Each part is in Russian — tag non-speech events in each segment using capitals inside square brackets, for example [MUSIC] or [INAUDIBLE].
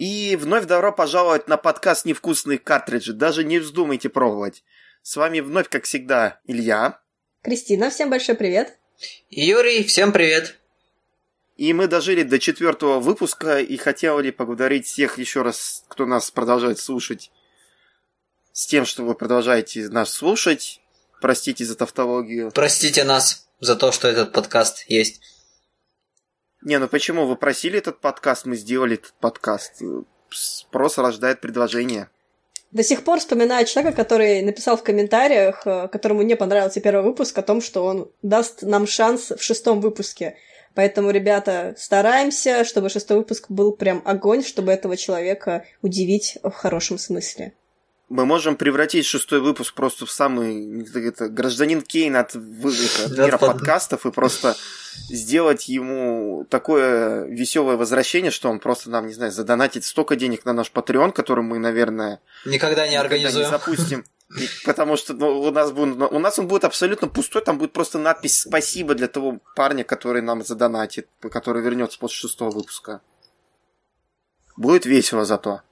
И вновь добро пожаловать на подкаст «Невкусные картриджи». Даже не вздумайте пробовать. С вами вновь, как всегда, Илья. Кристина, всем большой привет. И Юрий, всем привет. И мы дожили до четвертого выпуска и хотели поблагодарить всех еще раз, кто нас продолжает слушать, с тем, что вы продолжаете нас слушать. Простите за тавтологию. Простите нас за то, что этот подкаст есть. Не, ну почему? Вы просили этот подкаст, мы сделали этот подкаст. Спрос рождает предложение. До сих пор вспоминаю человека, который написал в комментариях, э, которому не понравился первый выпуск, о том, что он даст нам шанс в шестом выпуске. Поэтому, ребята, стараемся, чтобы шестой выпуск был прям огонь, чтобы этого человека удивить в хорошем смысле мы можем превратить шестой выпуск просто в самый это, гражданин Кейн от, от мира подкастов и просто сделать ему такое веселое возвращение, что он просто нам, не знаю, задонатит столько денег на наш Patreon, который мы, наверное, никогда не организуем. Не запустим. Потому что ну, у, нас будет, у нас он будет абсолютно пустой, там будет просто надпись «Спасибо» для того парня, который нам задонатит, который вернется после шестого выпуска. Будет весело зато.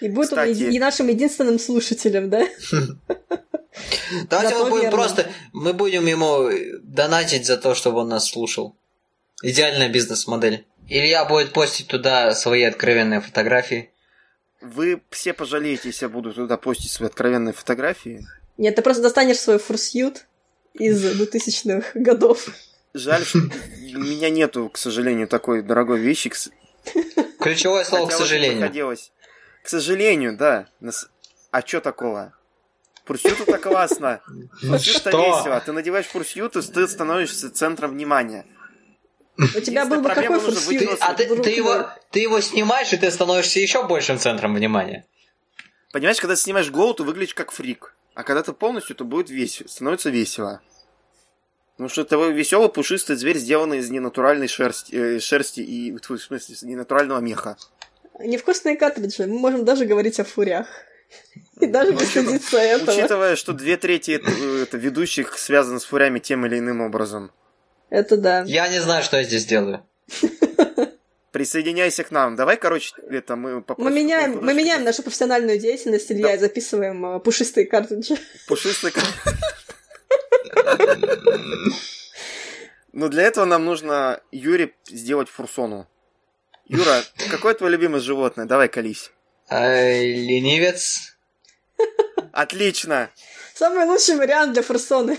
И будет Кстати... он и нашим единственным слушателем, да? [LAUGHS] Давайте мы будем просто, мы будем ему донатить за то, чтобы он нас слушал. Идеальная бизнес-модель. Илья будет постить туда свои откровенные фотографии. Вы все пожалеете, если я буду туда постить свои откровенные фотографии. Нет, ты просто достанешь свой фурсьют из 2000-х [LAUGHS] годов. Жаль, что у меня нету, к сожалению, такой дорогой вещи. Ключевое слово, Хотя к сожалению. К сожалению, да. А чё такого? Фурсют это классно. Фурсют это весело. Ты надеваешь фурсют, и ты становишься центром внимания. У тебя был бы какой фурсют? А ты, ты, его, ты его снимаешь, и ты становишься еще большим центром внимания. Понимаешь, когда ты снимаешь голову, ты выглядишь как фрик. А когда ты полностью, то будет весело. Становится весело. Потому что это веселый пушистый зверь, сделанный из ненатуральной шерсти, э, шерсти и, в смысле, из ненатурального меха. Невкусные картриджи. Мы можем даже говорить о фурях. И даже без стыдиться этого. Учитывая, что две трети э, это, ведущих связаны с фурями тем или иным образом. Это да. Я не знаю, что я здесь делаю. [LAUGHS] Присоединяйся к нам. Давай, короче, это мы Мы меняем, мы меняем нашу профессиональную деятельность, Илья, да. и записываем uh, пушистые картриджи. [LAUGHS] Пушистые [LAUGHS] картриджи. Но для этого нам нужно Юре сделать фурсону. Юра, какое твое любимое животное? Давай колись. ленивец. Отлично. Самый лучший вариант для фурсоны.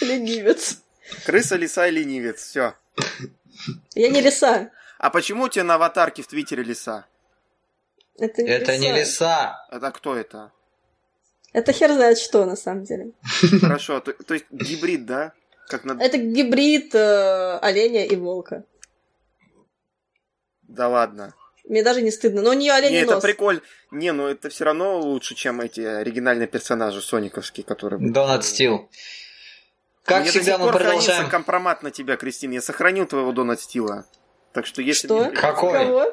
ленивец. Крыса, лиса и ленивец. Все. Я не лиса. А почему у тебя на аватарке в Твиттере лиса? Это не это лиса. Не лиса. Это кто это? Это хер знает что, на самом деле. Хорошо, то, то есть гибрид, да? Как на... Это гибрид э, оленя и волка. Да ладно. Мне даже не стыдно. Но у нее оленей Не, нос. это прикольно. Не, ну это все равно лучше, чем эти оригинальные персонажи сониковские, которые... Донат Стил. Как Мне всегда мы продолжаем... компромат на тебя, Кристина. Я сохранил твоего Донат Стила. Так что если... Что? Какой? Кого?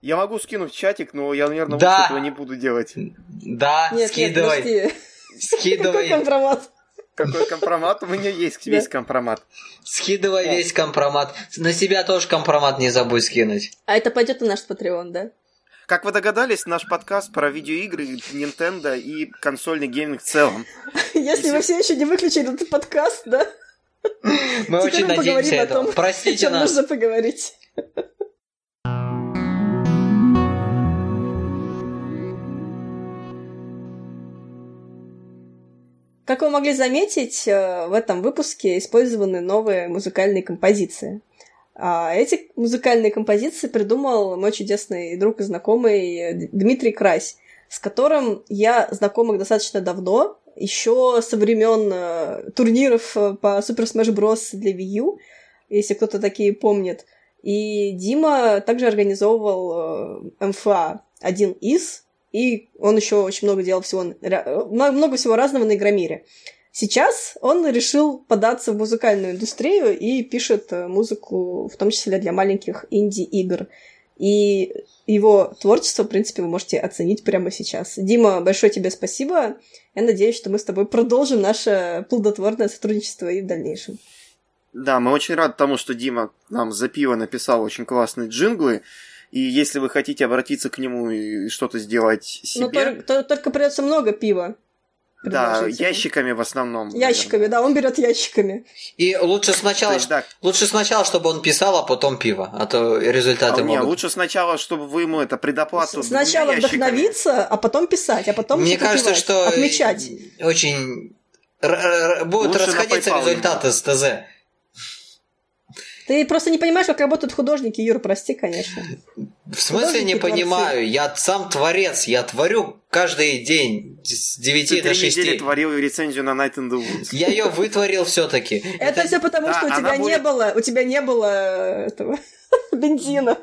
Я могу скинуть в чатик, но я, наверное, да. этого не буду делать. Да, нет, скидывай. Нет, скидывай. Какой компромат? Какой компромат? У меня есть весь компромат. Скидывай весь компромат. На себя тоже компромат не забудь скинуть. А это пойдет на наш Patreon, да? Как вы догадались, наш подкаст про видеоигры, Nintendo и консольный гейминг в целом. [LAUGHS] Если вы все еще не выключили этот подкаст, да? Мы очень надеемся этого. Простите нас. нужно поговорить. Как вы могли заметить, э, в этом выпуске использованы новые музыкальные композиции. А эти музыкальные композиции придумал мой чудесный друг и знакомый Дмитрий Крась, с которым я знакома достаточно давно, еще со времен э, турниров э, по Super Smash Bros. для Wii U, если кто-то такие помнит. И Дима также организовывал МФА, один из, и он еще очень много делал всего, много всего разного на Игромире. Сейчас он решил податься в музыкальную индустрию и пишет э, музыку, в том числе для маленьких инди-игр. И его творчество, в принципе, вы можете оценить прямо сейчас. Дима, большое тебе спасибо. Я надеюсь, что мы с тобой продолжим наше плодотворное сотрудничество и в дальнейшем. Да, мы очень рады тому, что Дима нам за пиво написал очень классные джинглы. И если вы хотите обратиться к нему и что-то сделать себе... Ну, только, только, только придется много пива. Да, ящиками в основном. Ящиками, наверное. да, он берет ящиками. И лучше сначала, есть, да. лучше сначала, чтобы он писал, а потом пиво, а то результаты а, могут. Нет, лучше сначала, чтобы вы ему это предоплату. Сначала вдохновиться, а потом писать, а потом мне кажется, что отмечать. Очень будут лучше расходиться результаты с ТЗ. Ты просто не понимаешь, как работают художники, Юр, прости, конечно. В смысле художники не понимаю? Я сам творец, я творю каждый день с 9 Ты до 6. Ты творил рецензию на Night in the Woods. Я ее вытворил все таки Это все потому, что у тебя не было, у тебя не было этого [LAUGHS] бензина.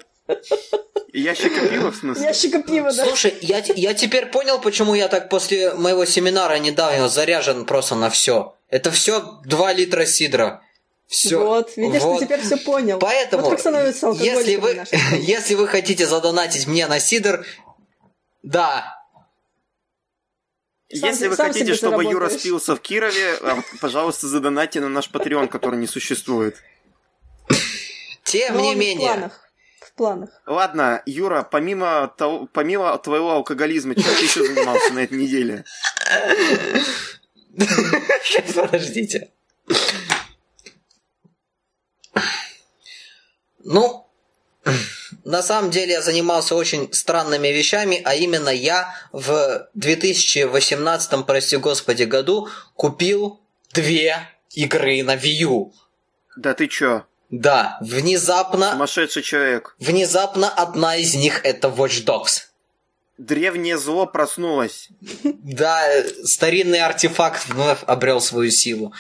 Ящика пива, в [LAUGHS] смысле? Ящика пива, да. Слушай, я, я теперь понял, почему я так после моего семинара недавно заряжен просто на все. Это все 2 литра сидра. Все. Вот, видишь, вот. ты теперь все понял. Поэтому, вот как становится если вы, [LAUGHS] если вы хотите задонатить мне на сидр, да. Сам, если вы хотите, чтобы Юра спился в Кирове, а, пожалуйста, задонатьте на наш Patreon, который не существует. Тем Но не менее. В планах. В планах. Ладно, Юра, помимо, того, помимо твоего алкоголизма, чем ты еще занимался на этой неделе? [LAUGHS] Сейчас, подождите. Ну, [CLEARS THROAT] на самом деле я занимался очень странными вещами, а именно я в 2018, прости господи, году купил две игры на Wii U. Да ты чё? Да, внезапно... Сумасшедший человек. Внезапно одна из них это Watch Dogs. Древнее зло проснулось. Да, старинный артефакт вновь обрел свою силу.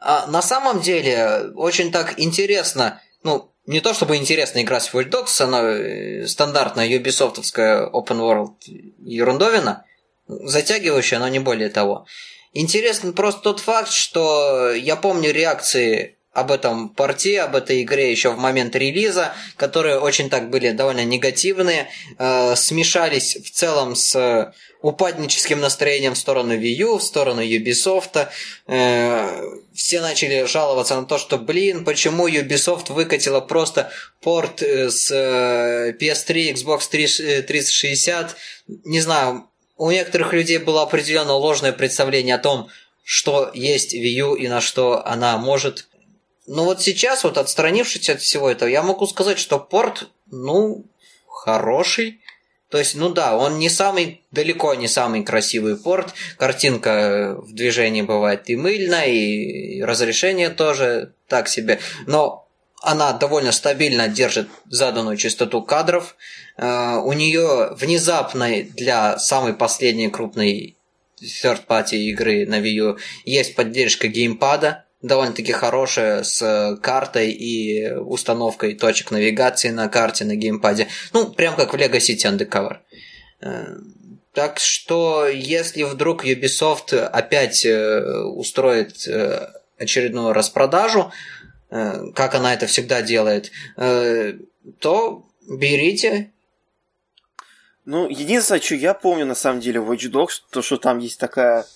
А на самом деле, очень так интересно, ну, не то чтобы интересно играть в Watch Dogs, она э, стандартная юбисофтовская open world ерундовина, затягивающая, но не более того. Интересен просто тот факт, что я помню реакции об этом порте, об этой игре еще в момент релиза, которые очень так были довольно негативные, э, смешались в целом с упадническим настроением в сторону Wii U, в сторону Ubisoft. Э, все начали жаловаться на то, что, блин, почему Ubisoft выкатила просто порт э, с э, PS3, Xbox 360. Не знаю, у некоторых людей было определенно ложное представление о том, что есть Wii U и на что она может. Но вот сейчас, вот отстранившись от всего этого, я могу сказать, что порт, ну, хороший. То есть, ну да, он не самый, далеко не самый красивый порт. Картинка в движении бывает и мыльная, и разрешение тоже так себе. Но она довольно стабильно держит заданную частоту кадров. Uh, у нее внезапно для самой последней крупной third-party игры на Wii U есть поддержка геймпада довольно-таки хорошая с картой и установкой точек навигации на карте, на геймпаде. Ну, прям как в Lego City Undercover. Э, так что, если вдруг Ubisoft опять э, устроит э, очередную распродажу, как она это всегда делает, то берите. Ну, единственное, что я помню на самом деле в Watch Dogs, то, что там есть такая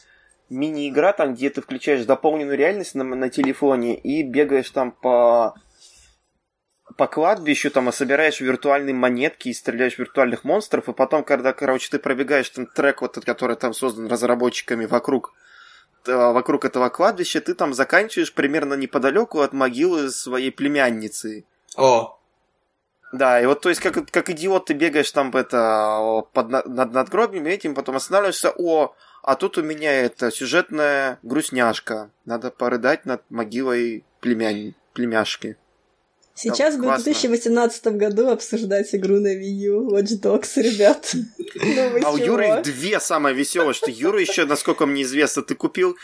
мини-игра, там, где ты включаешь дополненную реальность на, на телефоне и бегаешь там по по кладбищу, там, и собираешь виртуальные монетки и стреляешь в виртуальных монстров, и потом, когда, короче, ты пробегаешь там трек, вот, который там создан разработчиками вокруг, вокруг этого кладбища, ты там заканчиваешь примерно неподалеку от могилы своей племянницы. О! Да, и вот, то есть, как, как идиот, ты бегаешь там это, под, над надгробием этим, потом останавливаешься, о, а тут у меня это сюжетная грустняшка. Надо порыдать над могилой племянь... племяшки. Сейчас бы в 2018 году обсуждать игру на Wii U, Watch Dogs, ребят. [LAUGHS] А у Юры две самое веселое, что Юра еще, насколько мне известно, ты купил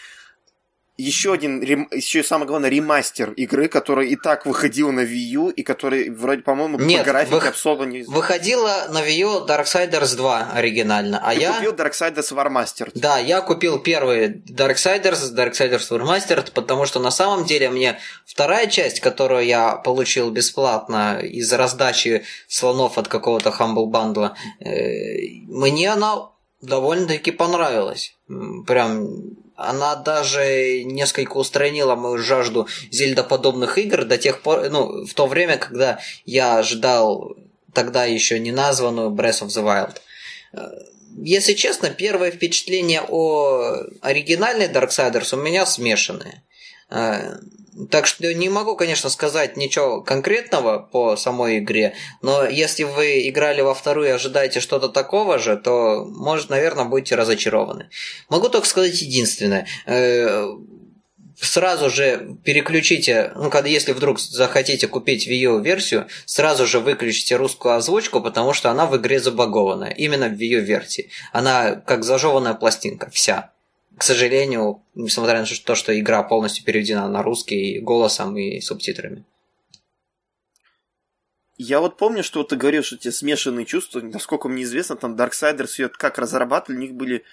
еще один, еще самое главное, ремастер игры, который и так выходил на Wii U, и который вроде, по-моему, Нет, по графике вых... особо не... Выходила на Wii U Darksiders 2 оригинально, а Ты я... купил Darksiders Warmaster. Да, я купил первый Darksiders, Darksiders Warmaster, потому что на самом деле мне вторая часть, которую я получил бесплатно из раздачи слонов от какого-то Humble Bundle, э, мне она довольно-таки понравилась. Прям она даже несколько устранила мою жажду зельдоподобных игр до тех пор, ну, в то время, когда я ждал тогда еще не названную Breath of the Wild. Если честно, первое впечатление о оригинальной Darksiders у меня смешанные. Так что не могу, конечно, сказать ничего конкретного по самой игре, но если вы играли во вторую и ожидаете что-то такого же, то, может, наверное, будете разочарованы. Могу только сказать единственное. Сразу же переключите, ну, когда если вдруг захотите купить Wii U версию, сразу же выключите русскую озвучку, потому что она в игре забагованная, именно в Wii U версии. Она как зажеванная пластинка, вся к сожалению, несмотря на то, что игра полностью переведена на русский голосом и субтитрами. Я вот помню, что ты говорил, что у тебя смешанные чувства. Насколько мне известно, там Darksiders ее как разрабатывали, у них были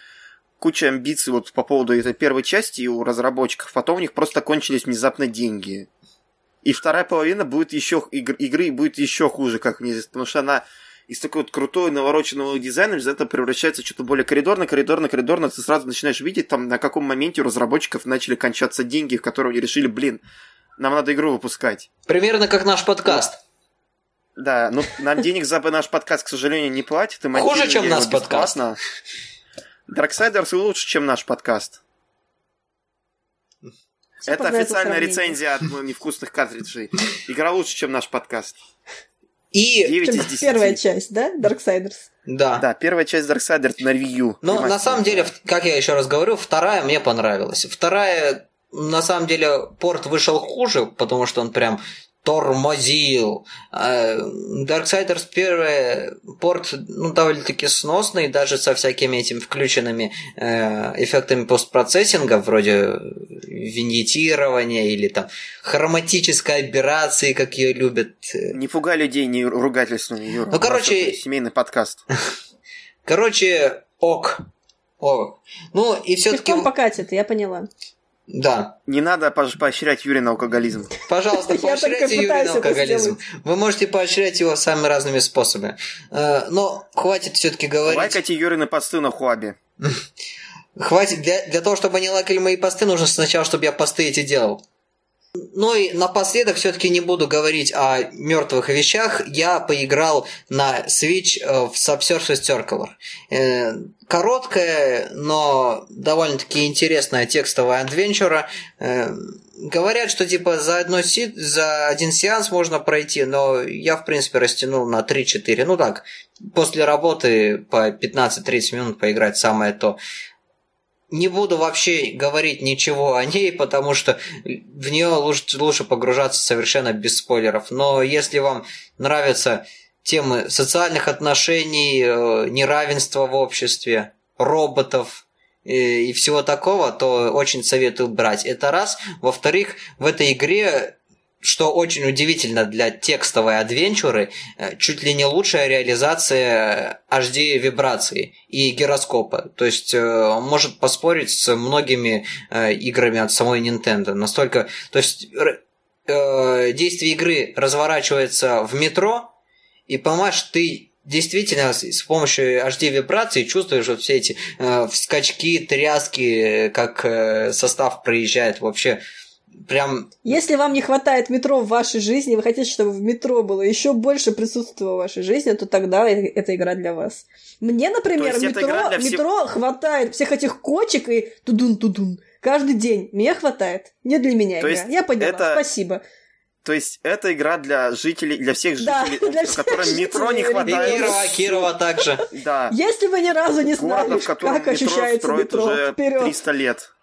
куча амбиций вот по поводу этой первой части у разработчиков. Потом у них просто кончились внезапно деньги. И вторая половина будет еще игр, игры будет еще хуже, как мне известно, потому что она из такой вот крутой навороченного дизайна из этого превращается в что-то более коридорно, коридорно, коридорно. Ты сразу начинаешь видеть, там, на каком моменте у разработчиков начали кончаться деньги, в котором они решили, блин, нам надо игру выпускать. Примерно как наш подкаст. Да, ну нам денег за наш подкаст, к сожалению, не платят. И Хуже, чем наш подкаст. Darksiders лучше, чем наш подкаст. Все Это официальная рецензия от невкусных картриджей. Игра лучше, чем наш подкаст. И 9 из 10. первая часть, да, Darksiders? Да. Да, первая часть Darksiders на Wii U. Но на самом деле, как я еще раз говорю, вторая мне понравилась. Вторая, на самом деле, порт вышел хуже, потому что он прям тормозил. А, Darksiders первый порт ну, довольно-таки сносный, даже со всякими этими включенными э, эффектами постпроцессинга, вроде виньетирования или там хроматической аберрации, как ее любят. Не пугай людей не ругательствами, Юра. Ну, короче... Семейный подкаст. [LAUGHS] Короче, ок. Ок. Ну, и все-таки... Пешком покатит, я поняла. Да. Не надо поощрять Юрия на алкоголизм. Пожалуйста, поощряйте Юрия на алкоголизм. Вы можете поощрять его самыми разными способами. Э, но хватит все-таки говорить... Лайкайте Юрины посты на Хуабе. Хватит. Для, для того, чтобы они лайкали мои посты, нужно сначала, чтобы я посты эти делал. Ну и напоследок все-таки не буду говорить о мертвых вещах. Я поиграл на Switch э, в Subsurface Circular. Э, короткая, но довольно-таки интересная текстовая адвенчура. Э, говорят, что типа за, одно си... за один сеанс можно пройти, но я в принципе растянул на 3-4. Ну так, после работы по 15-30 минут поиграть самое то не буду вообще говорить ничего о ней, потому что в нее лучше, лучше погружаться совершенно без спойлеров. Но если вам нравятся темы социальных отношений, э, неравенства в обществе, роботов э, и всего такого, то очень советую брать. Это раз. Во-вторых, в этой игре что очень удивительно для текстовой адвенчуры, э, чуть ли не лучшая реализация HD вибрации и гироскопа. То есть э, может поспорить с многими э, играми от самой Nintendo. Настолько, то есть действие игры разворачивается в метро, и понимаешь, ты действительно с помощью HD вибрации чувствуешь вот все эти э, скачки, тряски, как э, состав проезжает вообще прям... Если вам не хватает метро в вашей жизни, вы хотите, чтобы в метро было еще больше присутствия в вашей жизни, то тогда эта игра для вас. Мне, например, метро, всех... метро хватает всех этих кочек и тудун-тудун. Каждый день. Мне хватает. Не для меня то игра. Я поняла. Это... Спасибо. То есть это игра для жителей, для всех жителей, да, для всех которым жителей. метро не хватает. И Кирова, Кирова также. Да. Если вы ни разу не знали, как ощущается метро, уже вперед. 300 лет.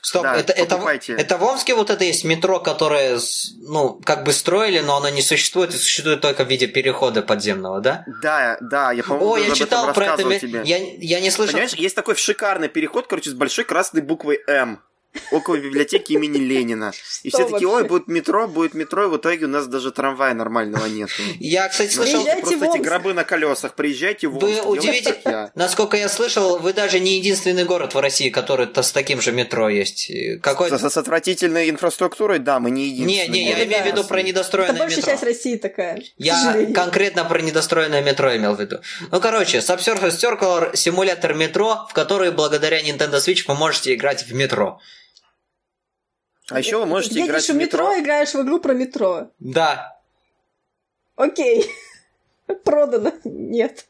Стоп, да, это, это, это в Омске вот это есть метро, которое, ну, как бы строили, но оно не существует, и существует только в виде перехода подземного, да? Да, да, я помню, О, я читал про это, тебе. Я, я не слышал. Понимаешь, есть такой шикарный переход, короче, с большой красной буквой М около библиотеки имени Ленина. И все такие, ой, будет метро, будет метро, и в итоге у нас даже трамвая нормального нет. Я, кстати, слышал... Просто эти гробы на колесах, приезжайте в Вы удивите, насколько я слышал, вы даже не единственный город в России, который с таким же метро есть. Какой с, отвратительной инфраструктурой, да, мы не единственный. Не, не, я имею в виду про недостроенное метро. Это большая часть России такая. Я конкретно про недостроенное метро имел в виду. Ну, короче, Subsurface Circular симулятор метро, в который благодаря Nintendo Switch вы можете играть в метро. А еще вы можете Едешь играть в метро. метро, играешь в игру про метро. Да. Окей. [LAUGHS] Продано. Нет.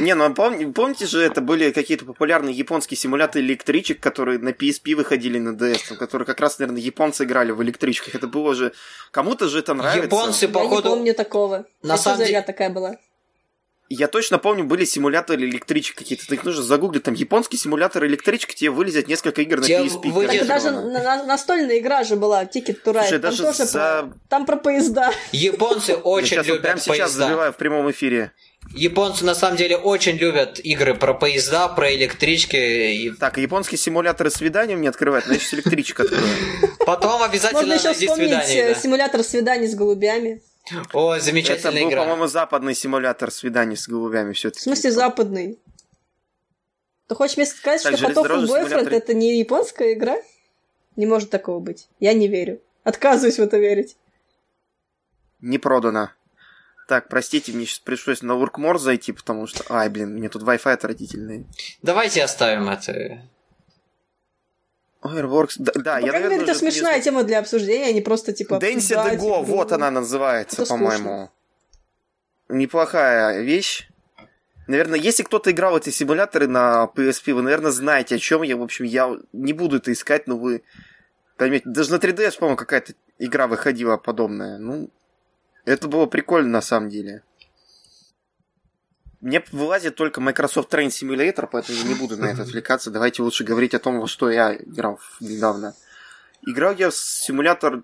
Не, ну а пом- помните же, это были какие-то популярные японские симуляторы электричек, которые на PSP выходили на DS, которые как раз, наверное, японцы играли в электричках. Это было же... Кому-то же это нравится. Японцы, походу... Я не помню такого. На это самом деле... такая была. Я точно помню, были симуляторы электричек какие-то. Ты их нужно загуглить. Там японский симулятор электричек, тебе вылезет несколько игр на PSP. Вы... Это даже на, настольная игра же была, Ticket to Ride. Слушай, там даже тоже за... про... Там про поезда. Японцы очень я любят прямо поезда. сейчас забиваю в прямом эфире. Японцы на самом деле очень любят игры про поезда, про электрички. И... Так, японские симуляторы свиданием не открывают, значит электричка откроют. Потом обязательно Можно еще вспомнить свидание, да. симулятор свиданий с голубями. О, замечательная Это был, игра. по-моему, западный симулятор свиданий с голубями все таки В смысле западный? Ты хочешь мне сказать, так, что Boyfriend симулятор... это не японская игра? Не может такого быть. Я не верю. Отказываюсь в это верить. Не продано. Так, простите, мне сейчас пришлось на Workmore зайти, потому что... Ай, блин, мне тут Wi-Fi отвратительный. Давайте оставим это. Fireworks, да, да ну, я, наверное, это смешная не... тема для обсуждения, а не просто типа... Дэнси де Го, вот она называется, по-моему. Неплохая вещь. Наверное, если кто-то играл эти симуляторы на PSP, вы, наверное, знаете, о чем я. В общем, я не буду это искать, но вы поймете. Даже на 3DS, по-моему, какая-то игра выходила подобная. Ну, это было прикольно на самом деле. Мне вылазит только Microsoft Train Simulator, поэтому я не буду на это отвлекаться. Давайте лучше говорить о том, во что я играл недавно. Играл я в симулятор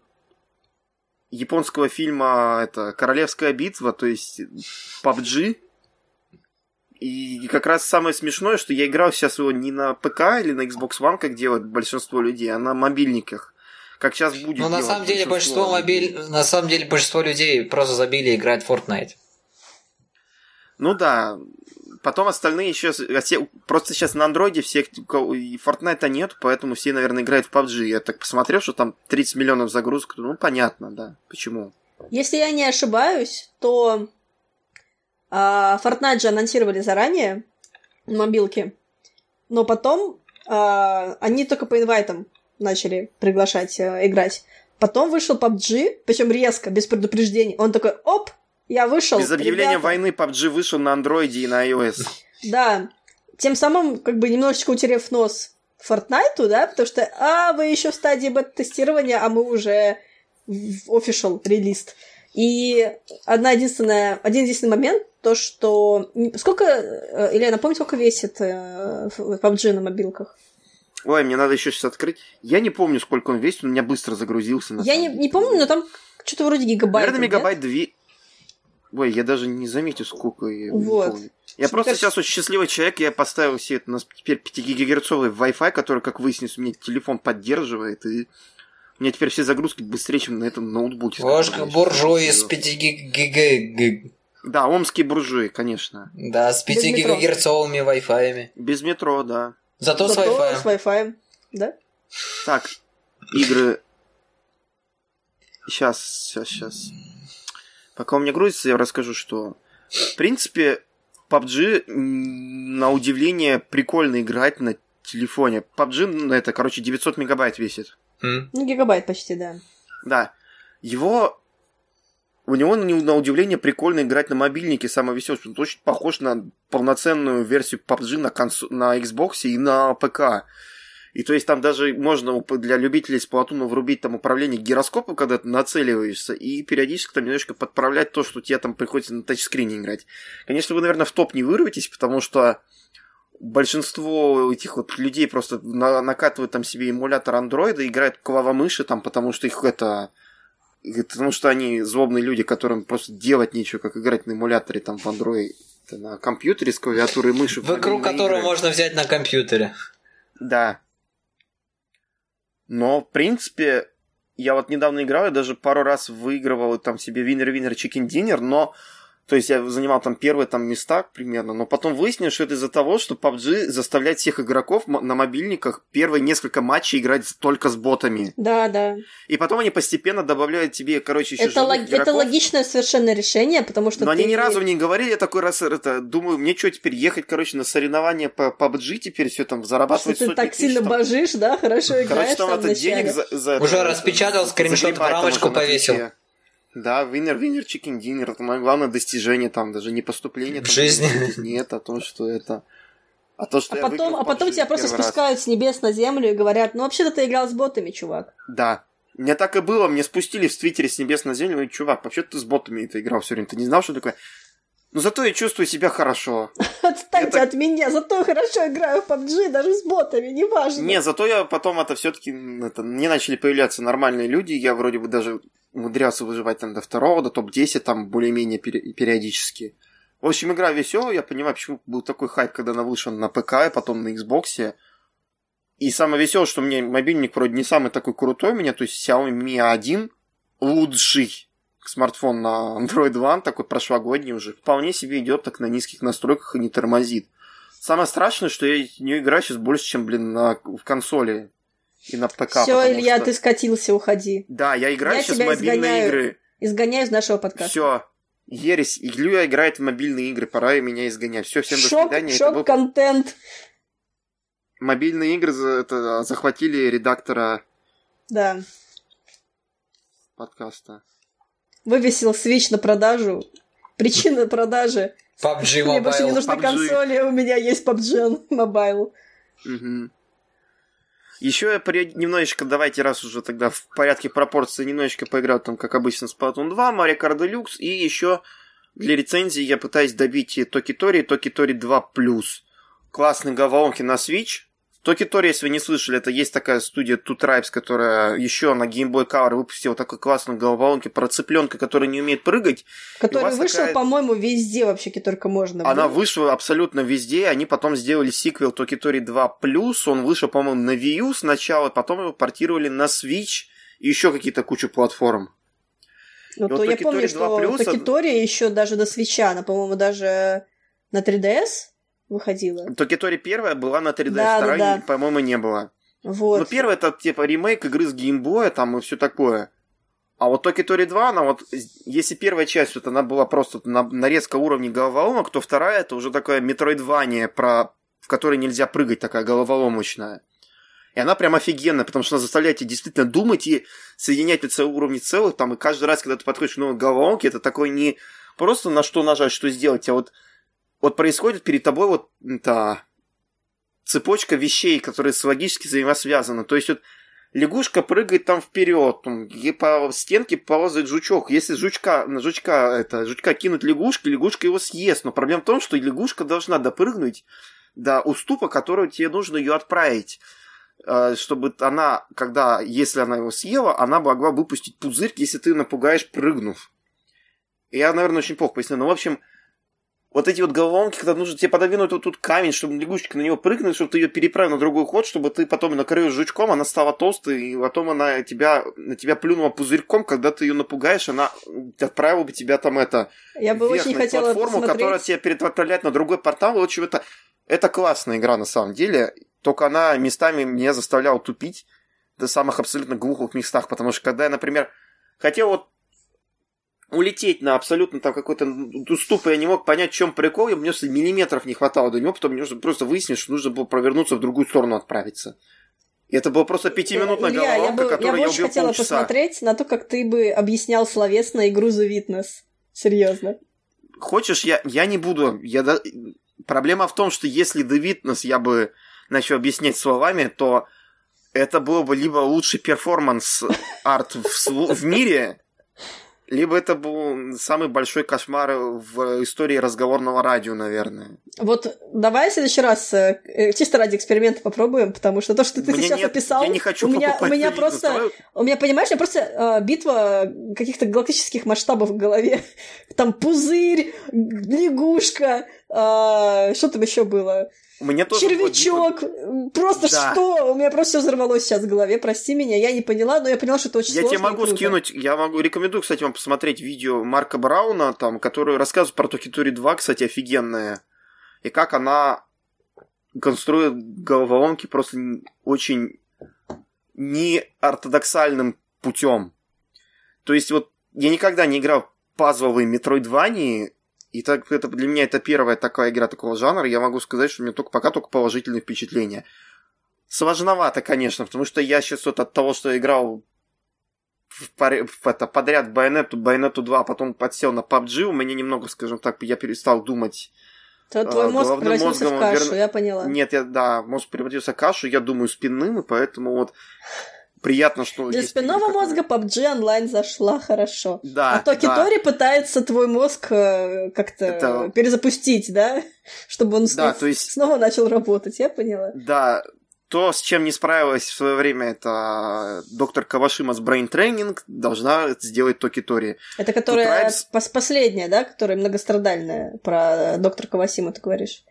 японского фильма это Королевская битва, то есть PUBG. И как раз самое смешное, что я играл сейчас его не на ПК или на Xbox One, как делают большинство людей, а на мобильниках. Как сейчас будет. Но на самом деле большинство мобиль... на самом деле большинство людей просто забили играть в Fortnite. Ну да. Потом остальные еще... Просто сейчас на андроиде всех... Fortnite нет, поэтому все, наверное, играют в PUBG. Я так посмотрел, что там 30 миллионов загрузок. Ну, понятно, да. Почему? Если я не ошибаюсь, то а, Fortnite же анонсировали заранее на мобилке. Но потом а, они только по инвайтам начали приглашать а, играть. Потом вышел PUBG, причем резко, без предупреждений. Он такой, оп, я вышел. Без объявления ребята... войны PUBG вышел на андроиде и на iOS. Да. Тем самым, как бы немножечко утерев нос Fortnite, да, потому что, а, вы еще в стадии бета-тестирования, а мы уже в official релиз. И одна единственная, один единственный момент, то, что... Сколько, Илья, напомни, сколько весит PUBG на мобилках? Ой, мне надо еще сейчас открыть. Я не помню, сколько он весит, он у меня быстро загрузился. Я не, не помню, но там что-то вроде гигабайт. Наверное, мегабайт две. Ой, я даже не заметил, сколько я вот. помню. Я просто сейчас очень счастливый человек, я поставил себе это, у нас теперь 5 гигагерцовый Wi-Fi, который, как выяснилось, у меня телефон поддерживает, и у меня теперь все загрузки быстрее, чем на этом ноутбуке. Ложка буржуи с 5 гиг... Да, омские буржуи, конечно. Да, с 5 гигагерцовыми Wi-Fi. Без метро, да. Зато, Зато с Wi-Fi. с Wi-Fi, да? Так, игры... Сейчас, сейчас, сейчас. Пока у меня грузится, я расскажу, что в принципе PUBG на удивление прикольно играть на телефоне. PUBG, это, короче, 900 мегабайт весит. Mm. Ну, гигабайт почти, да. Да. Его... У него, на удивление, прикольно играть на мобильнике, самое веселое, он очень похож на полноценную версию PUBG на, консо... на Xbox и на ПК. И то есть там даже можно для любителей Сплатуна врубить там управление гироскопом, когда ты нацеливаешься, и периодически там немножко подправлять то, что тебе там приходится на тачскрине играть. Конечно, вы, наверное, в топ не вырветесь, потому что большинство этих вот людей просто на, накатывают там себе эмулятор андроида, играют клавомыши там, потому что их это... Потому что они злобные люди, которым просто делать нечего, как играть на эмуляторе там в Android на компьютере с клавиатурой и мышью. В игру, которую можно взять на компьютере. Да. Но, в принципе, я вот недавно играл, я даже пару раз выигрывал там себе winner-winner chicken dinner, но то есть я занимал там первые там места примерно, но потом выяснилось, что это из-за того, что PUBG заставляет всех игроков на мобильниках первые несколько матчей играть только с ботами. Да, да. И потом они постепенно добавляют тебе, короче, еще это, лог... это логичное совершенно решение, потому что Но ты... они ни разу не говорили, я такой раз это, думаю, мне что теперь ехать, короче, на соревнования по PUBG теперь все там зарабатывать Что ты так сильно там... божишь, да, хорошо играешь Короче, там, там это денег за, за Уже это, распечатал, скриншот в рамочку повесил. Да, winner, winner, chicken dinner. Это мое главное достижение там, даже не поступление. В жизни. Нет, а то, что это... А, то, что а потом, а потом тебя просто спускают раз. с небес на землю и говорят, ну вообще-то ты играл с ботами, чувак. Да. Мне так и было, мне спустили в Твиттере с небес на землю, и чувак, вообще-то ты с ботами это играл все время, ты не знал, что такое? Но зато я чувствую себя хорошо. [LAUGHS] Отстаньте от меня, зато я хорошо играю в PUBG, даже с ботами, неважно. Не, зато я потом это все-таки это, не начали появляться нормальные люди, я вроде бы даже умудрялся выживать там до второго, до топ-10, там более-менее периодически. В общем, игра веселая, я понимаю, почему был такой хайп, когда она вышла на ПК и потом на Xbox. И самое веселое, что мне мобильник вроде не самый такой крутой у меня, то есть Xiaomi Mi 1 лучший смартфон на Android One, такой прошлогодний уже, вполне себе идет так на низких настройках и не тормозит. Самое страшное, что я не играю сейчас больше, чем, блин, на, в консоли и на ПК. Все, Илья, что... ты скатился, уходи. Да, я играю я сейчас в мобильные изгоняю, игры. Изгоняю из нашего подкаста. Все. Ересь, Илья играет в мобильные игры, пора меня изгонять. Все, всем шок, до свидания. Шок, был... контент. Мобильные игры это, захватили редактора да. подкаста вывесил Switch на продажу. Причина продажи. PUBG Mobile. Мне больше не нужны PUBG. консоли, у меня есть PUBG Mobile. Угу. Еще я при... немножечко, давайте, раз уже тогда в порядке пропорции, немножечко поиграл там, как обычно, Splatoon 2, Mario Kart Deluxe, и еще для рецензии я пытаюсь добить Токи Тори, Токи Тори 2+. Классные головоломки на Switch, Токитори, если вы не слышали, это есть такая студия Two Tribes, которая еще на Game Boy Color выпустила такой классную головоломку про цыпленка, который не умеет прыгать. Который вышел, такая... по-моему, везде вообще, только можно. Она было. вышла абсолютно везде. Они потом сделали сиквел Toki Tori 2 Он вышел, по-моему, на Wii U сначала, потом его портировали на Switch и еще какие-то кучу платформ. Ну, то вот я помню, что Toki Tori еще даже до свича, она, по-моему, даже на 3DS выходила. Toki Tori первая была на 3D, да, вторая, да, да. по-моему, не было. Вот. Но первая это типа ремейк игры с геймбоя там и все такое. А вот Токитори 2, она вот, если первая часть, вот она была просто на, нарезка уровней головоломок, то вторая это уже такая метроидвания, про, в которой нельзя прыгать, такая головоломочная. И она прям офигенная, потому что она заставляет тебя действительно думать и соединять эти уровни целых, там, и каждый раз, когда ты подходишь к новой головоломке, это такой не просто на что нажать, что сделать, а вот вот происходит перед тобой вот та цепочка вещей, которые логически взаимосвязаны. То есть вот лягушка прыгает там вперед, и по стенке ползает жучок. Если жучка, на жучка, это, жучка кинуть лягушки, лягушка его съест. Но проблема в том, что лягушка должна допрыгнуть до уступа, который тебе нужно ее отправить э, чтобы она, когда, если она его съела, она могла выпустить пузырь, если ты напугаешь, прыгнув. Я, наверное, очень плохо поясню. Но, в общем, вот эти вот головоломки, когда нужно тебе пододвинуть вот тут камень, чтобы лягушечка на него прыгнуть, чтобы ты ее переправил на другой ход, чтобы ты потом накрыл жучком, она стала толстой, и потом она тебя, на тебя плюнула пузырьком, когда ты ее напугаешь, она отправила бы тебя там это... Я бы очень хотела платформу, посмотреть... которая тебя переправляет на другой портал. В общем, это, это классная игра на самом деле, только она местами меня заставляла тупить до самых абсолютно глухих местах, потому что когда я, например, хотел вот улететь на абсолютно там какой-то уступ, и я не мог понять, в чем прикол, и мне миллиметров не хватало до него, потом мне нужно просто выяснить, что нужно было провернуться в другую сторону отправиться. И это было просто пятиминутная Илья, головоломка, я бы, которую я, я убил хотела полчаса. посмотреть на то, как ты бы объяснял словесно игру The Witness. Серьезно. Хочешь, я, я не буду. Я да... Проблема в том, что если The Witness я бы начал объяснять словами, то это было бы либо лучший перформанс арт в, в мире, Либо это был самый большой кошмар в истории разговорного радио, наверное. Вот давай в следующий раз э, э, чисто ради эксперимента попробуем, потому что то, что ты Мне сейчас нет, описал, я не хочу у меня, у меня просто, Давай- у меня, понимаешь, у меня просто э, битва каких-то галактических масштабов в голове. [LAUGHS] Там пузырь, лягушка, э, что там еще было? Меня тоже Червячок. Просто Да. что? У меня просто все взорвалось сейчас в голове. Прости меня, я не поняла, но я поняла, что это очень Я сложно тебе и могу круто. скинуть, я могу рекомендую, кстати, вам посмотреть видео Марка Брауна, там, который рассказывает про Токитури 2, кстати, офигенное. И как она конструирует головоломки просто очень неортодоксальным путем. То есть вот я никогда не играл в пазловые метроидвании, и так это для меня это первая такая игра такого жанра, я могу сказать, что у меня только пока только положительные впечатления. Сложновато, конечно, потому что я сейчас вот от того, что играл в паре- в это, подряд Байонету, Байонету 2, а потом подсел на PUBG, у меня немного, скажем так, я перестал думать. То Твой а, мозг головным превратился в мозгом кашу, верно- я поняла. Нет, я, да, мозг превратился в кашу, я думаю спинным, и поэтому вот приятно, что... Для спинного мозга PUBG онлайн зашла хорошо. Да, а Токи да. Тори пытается твой мозг э, как-то Это- перезапустить, да? [LAUGHS] Чтобы он Да, снова, то есть- снова начал работать, я поняла. Да, то, с чем не справилась в свое время, это доктор Кавашима с Brain Training должна сделать Токи Тори. Это которая пос- последняя, да, которая многострадальная, про доктора Кавасима ты говоришь.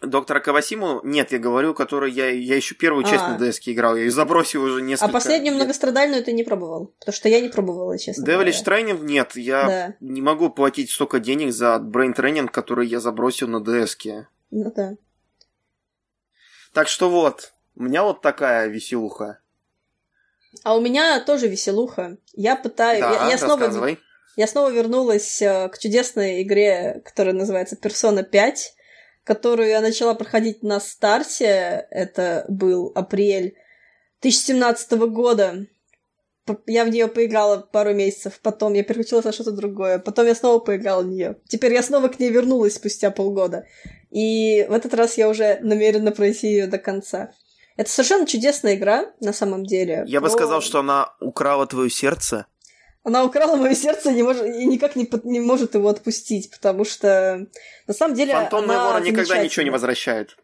Доктора Кавасиму, нет, я говорю, который я, я еще первую часть А. на DS последнюю я ее забросил уже несколько А последнюю лет. многострадальную ты не пробовал? Потому что я не пробовала, честно Devilish. Training нет, я Да. не могу платить столько денег за Brain Training, который я забросил на. -ке. Ну да. Так что вот, у меня вот такая веселуха. А у меня тоже веселуха. Я пытаюсь... да, я, я снова, я снова вернулась э, к чудесной игре, которая называется Persona 5, которую я начала проходить на старте. Это был апрель 2017 года. Я в нее поиграла пару месяцев, потом я переключилась на что-то другое, потом я снова поиграла в нее. Теперь я снова к ней вернулась спустя полгода. И в этот раз я уже намерена пройти ее до конца. Это совершенно чудесная игра, на самом деле. Я бы про- сказал, что она украла твое сердце. Она украла мое сердце и, не может, и никак не, не может его отпустить, потому что на самом деле Фантомный она вор никогда ничего не возвращает.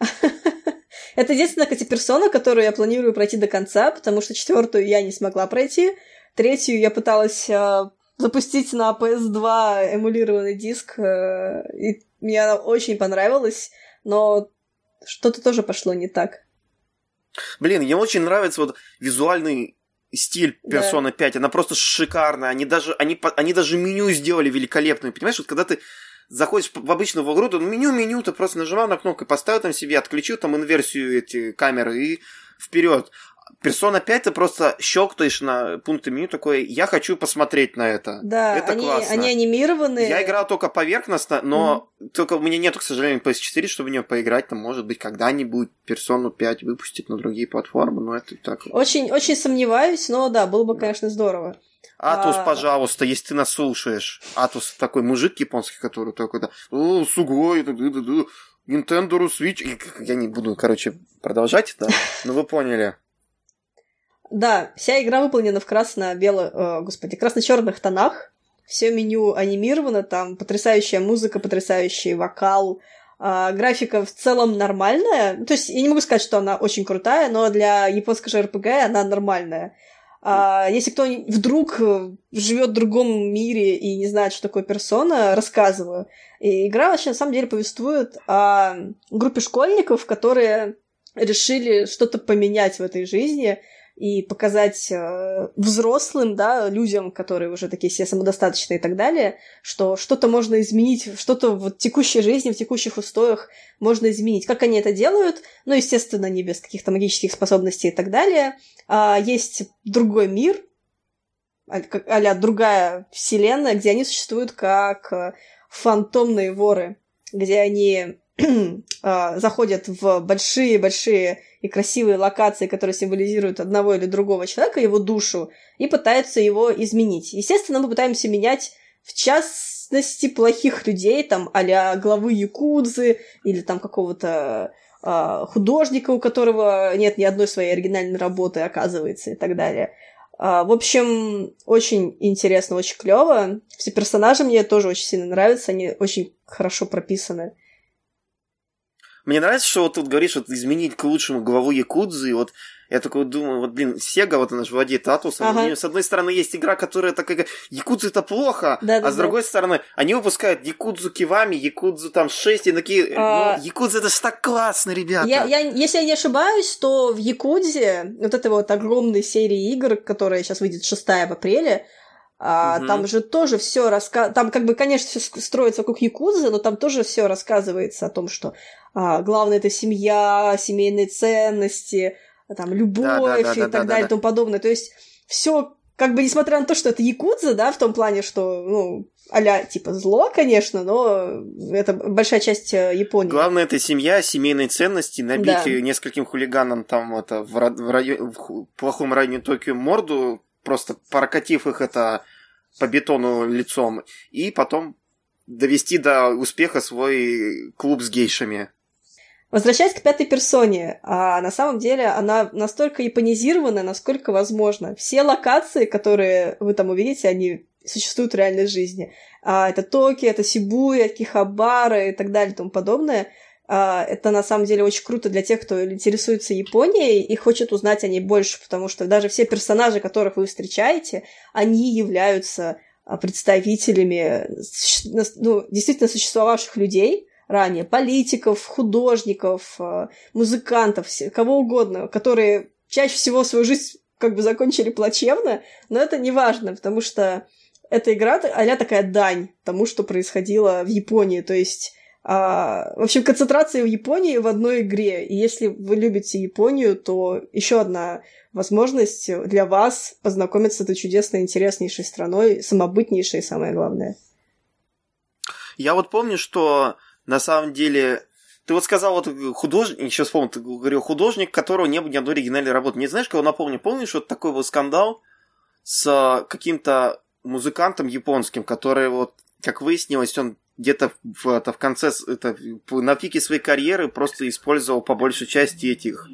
[LAUGHS] Это единственная, кстати, персона, которую я планирую пройти до конца, потому что четвертую я не смогла пройти. Третью я пыталась э, запустить на PS2 эмулированный диск, э, и мне она очень понравилась, но что-то тоже пошло не так. Блин, мне очень нравится вот визуальный стиль Да. Persona 5. Она просто шикарная. Они даже, они, они даже меню сделали великолепное. Понимаешь, вот когда ты заходишь в обычную игру, то меню, меню, ты просто нажимал на кнопку, поставил там себе, отключил там инверсию эти камеры и вперед. Persona 5 ты просто щелкаешь на пункты меню такой, я хочу посмотреть на это. Да, это они, классно. они анимированные. Я играл только поверхностно, но только у меня нету, к сожалению, PS4, чтобы в нее поиграть. Там, может быть, когда-нибудь Persona 5 выпустит на другие платформы, но это так. Очень, очень сомневаюсь, но да, было бы, конечно, здорово. Атус, А. пожалуйста, если ты нас слушаешь. Атус такой мужик японский, который такой, да, «О, сугой, да, да, да, да, Nintendo Switch. Я не буду, короче, продолжать это, [LAUGHS] но вы поняли. Да, вся игра выполнена в красно-бело... э, господи, красно-черных тонах. Все меню анимировано, там потрясающая музыка, потрясающий вокал. А, графика в целом нормальная. Ну, То есть я не могу сказать, что она очень крутая, но для японской же РПГ она нормальная. А, если кто вдруг живет в другом мире и не знает, что такое персона, рассказываю. И игра вообще на самом деле повествует о группе школьников, которые решили что-то поменять в этой жизни и показать э, взрослым, да, людям, которые уже такие все самодостаточные и так далее, что что-то можно изменить, что-то в текущей жизни, в текущих устоях можно изменить. Как они это делают? Ну, естественно, не без каких-то магических способностей и так далее. А, есть другой мир, а- другая вселенная, где они существуют как э, фантомные воры, где они [CLEARS THROAT] а, заходят в большие-большие и красивые локации, которые символизируют одного или другого человека, его душу, и пытаются его изменить. Естественно, мы пытаемся менять, в частности, плохих людей, там, а главы Якудзы, или там какого-то а, художника, у которого нет ни одной своей оригинальной работы, оказывается, и так далее. А, в общем, очень интересно, очень клево. Все персонажи мне тоже очень сильно нравятся, они очень хорошо прописаны. Мне нравится, что вот тут говоришь, вот изменить к лучшему главу Якудзы, и вот я такой думаю, вот, блин, Сега, вот она же владеет Атусом, ага. у нее, с одной стороны, есть игра, которая такая, Якудзу это плохо, да, а да, с другой да. стороны, они выпускают Якудзу Кивами, Якудзу там 6, и такие, а... ну, Якудза это ж так классно, ребята. Я, я, если я не ошибаюсь, то в Якудзе, вот этой вот огромной серии игр, которая сейчас выйдет 6 в апреле, а, угу. Там же тоже все рассказывается. Там, как бы, конечно, все строится вокруг Якудзы, но там тоже все рассказывается о том, что а, главное это семья, семейные ценности, там любовь да, да, да, и так далее и тому подобное. То есть все, как бы, несмотря на то, что это Якудза, да, в том плане, что, ну, а типа зло, конечно, но это большая часть э, Японии. Главное это семья, семейные ценности, набить да. нескольким хулиганам там это в, в, районе, в плохом районе Токио морду, просто прокатив их это по бетону лицом, и потом довести до успеха свой клуб с гейшами. Возвращаясь к пятой персоне, а на самом деле она настолько японизирована, насколько возможно. Все локации, которые вы там увидите, они существуют в реальной жизни. А, это Токи, это Сибуя, Кихабара и так далее и тому подобное. А, это на самом деле очень круто для тех, кто интересуется Японией и хочет узнать о ней больше, потому что даже все персонажи, которых вы встречаете, они являются а, представителями ну, действительно существовавших людей, ранее, политиков, художников, э, музыкантов, кого угодно, которые чаще всего свою жизнь как бы закончили плачевно, но это не важно, потому что эта игра а такая дань тому, что происходило в Японии. То есть, а, в общем, концентрация в Японии в одной игре. И если вы любите Японию, то еще одна возможность для вас познакомиться с этой чудесной, интереснейшей страной, самобытнейшей, самое главное. Я вот помню, что на самом деле ты вот сказал, вот художник, еще вспомнил, ты говорил, художник, которого не было ни одной оригинальной работы. Не знаешь, кого напомню? Помнишь, вот такой был скандал с каким-то музыкантом японским, который вот, как выяснилось, он где-то в, это, в конце, это, на пике своей карьеры просто использовал по большей части этих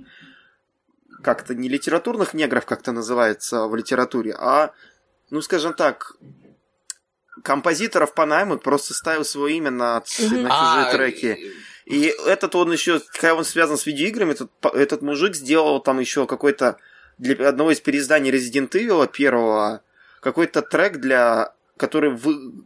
как-то не литературных негров, как-то называется в литературе, а, ну, скажем так, композиторов по найму просто ставил свое имя на, на чужие а, треки. И этот он еще, когда он связан с видеоиграми, этот, этот мужик сделал там еще какой-то для одного из переизданий Resident Evil первого какой-то трек для который вы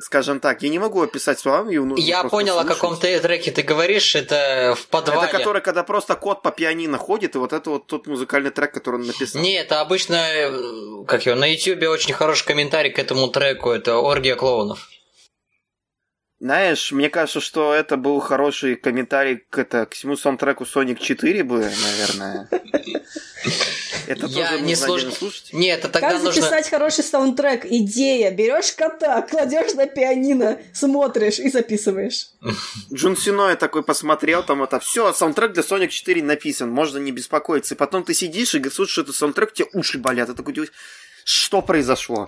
скажем так, я не могу описать словами. Его я понял, слушать. о каком ты треке ты говоришь, это в подвале. Это который, когда просто кот по пианино ходит, и вот это вот тот музыкальный трек, который он написал. Не, это обычно, э, как его, на ютюбе очень хороший комментарий к этому треку, это «Оргия клоунов». Знаешь, мне кажется, что это был хороший комментарий к, это, к всему саундтреку Sonic 4 бы, наверное. Это я тоже не слуш... слушать? Нет, это тогда как нужно... записать хороший саундтрек? Идея. Берешь кота, кладешь на пианино, смотришь и записываешь. Джун Сеноуэ такой посмотрел, там это все, саундтрек для Sonic 4 написан, можно не беспокоиться. И потом ты сидишь и слушаешь этот саундтрек, тебе уши болят. Ты такой что произошло?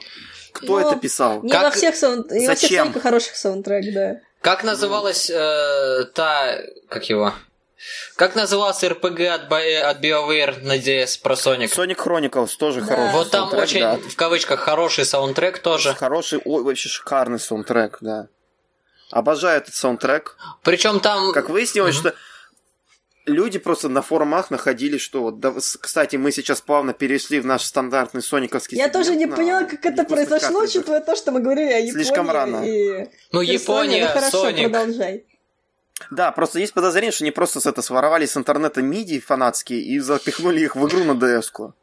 Кто ну, это писал? Не как... во всех, саунд... не Зачем? во всех хороших саундтрек, да. Как называлась э, та, как его, как назывался РПГ от, от BioWare на DS про Sonic? Sonic Chronicles тоже да. хороший Вот там очень, да. в кавычках, хороший саундтрек тоже. Хороший, ой, вообще шикарный саундтрек, да. Обожаю этот саундтрек. Причем там... Как выяснилось, mm-hmm. что люди просто на форумах находили, что вот, да, кстати, мы сейчас плавно перешли в наш стандартный сониковский Я тоже не поняла, как это произошло, учитывая то, что мы говорили о Японии. Слишком рано. И... Ну, Япония, ну, хорошо, Sonic. продолжай. Да, просто есть подозрение, что они просто с это своровали с интернета миди фанатские и запихнули их в игру на DS-ку.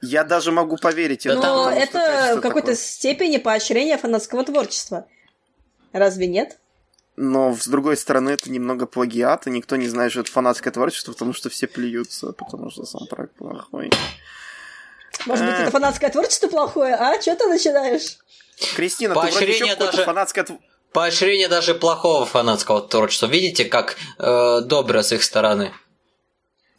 Я даже могу поверить этому. Но это в какой-то степени поощрение фанатского творчества. Разве нет? Но, с другой стороны, это немного плагиат, и никто не знает, что это фанатское творчество, потому что все плюются, потому что саундтрек плохой. Может быть, это фанатское творчество плохое, а? Что ты начинаешь? Кристина, ты вроде еще даже... фанатское Поощрение даже плохого фанатского творчества. Видите, как э, добро с их стороны.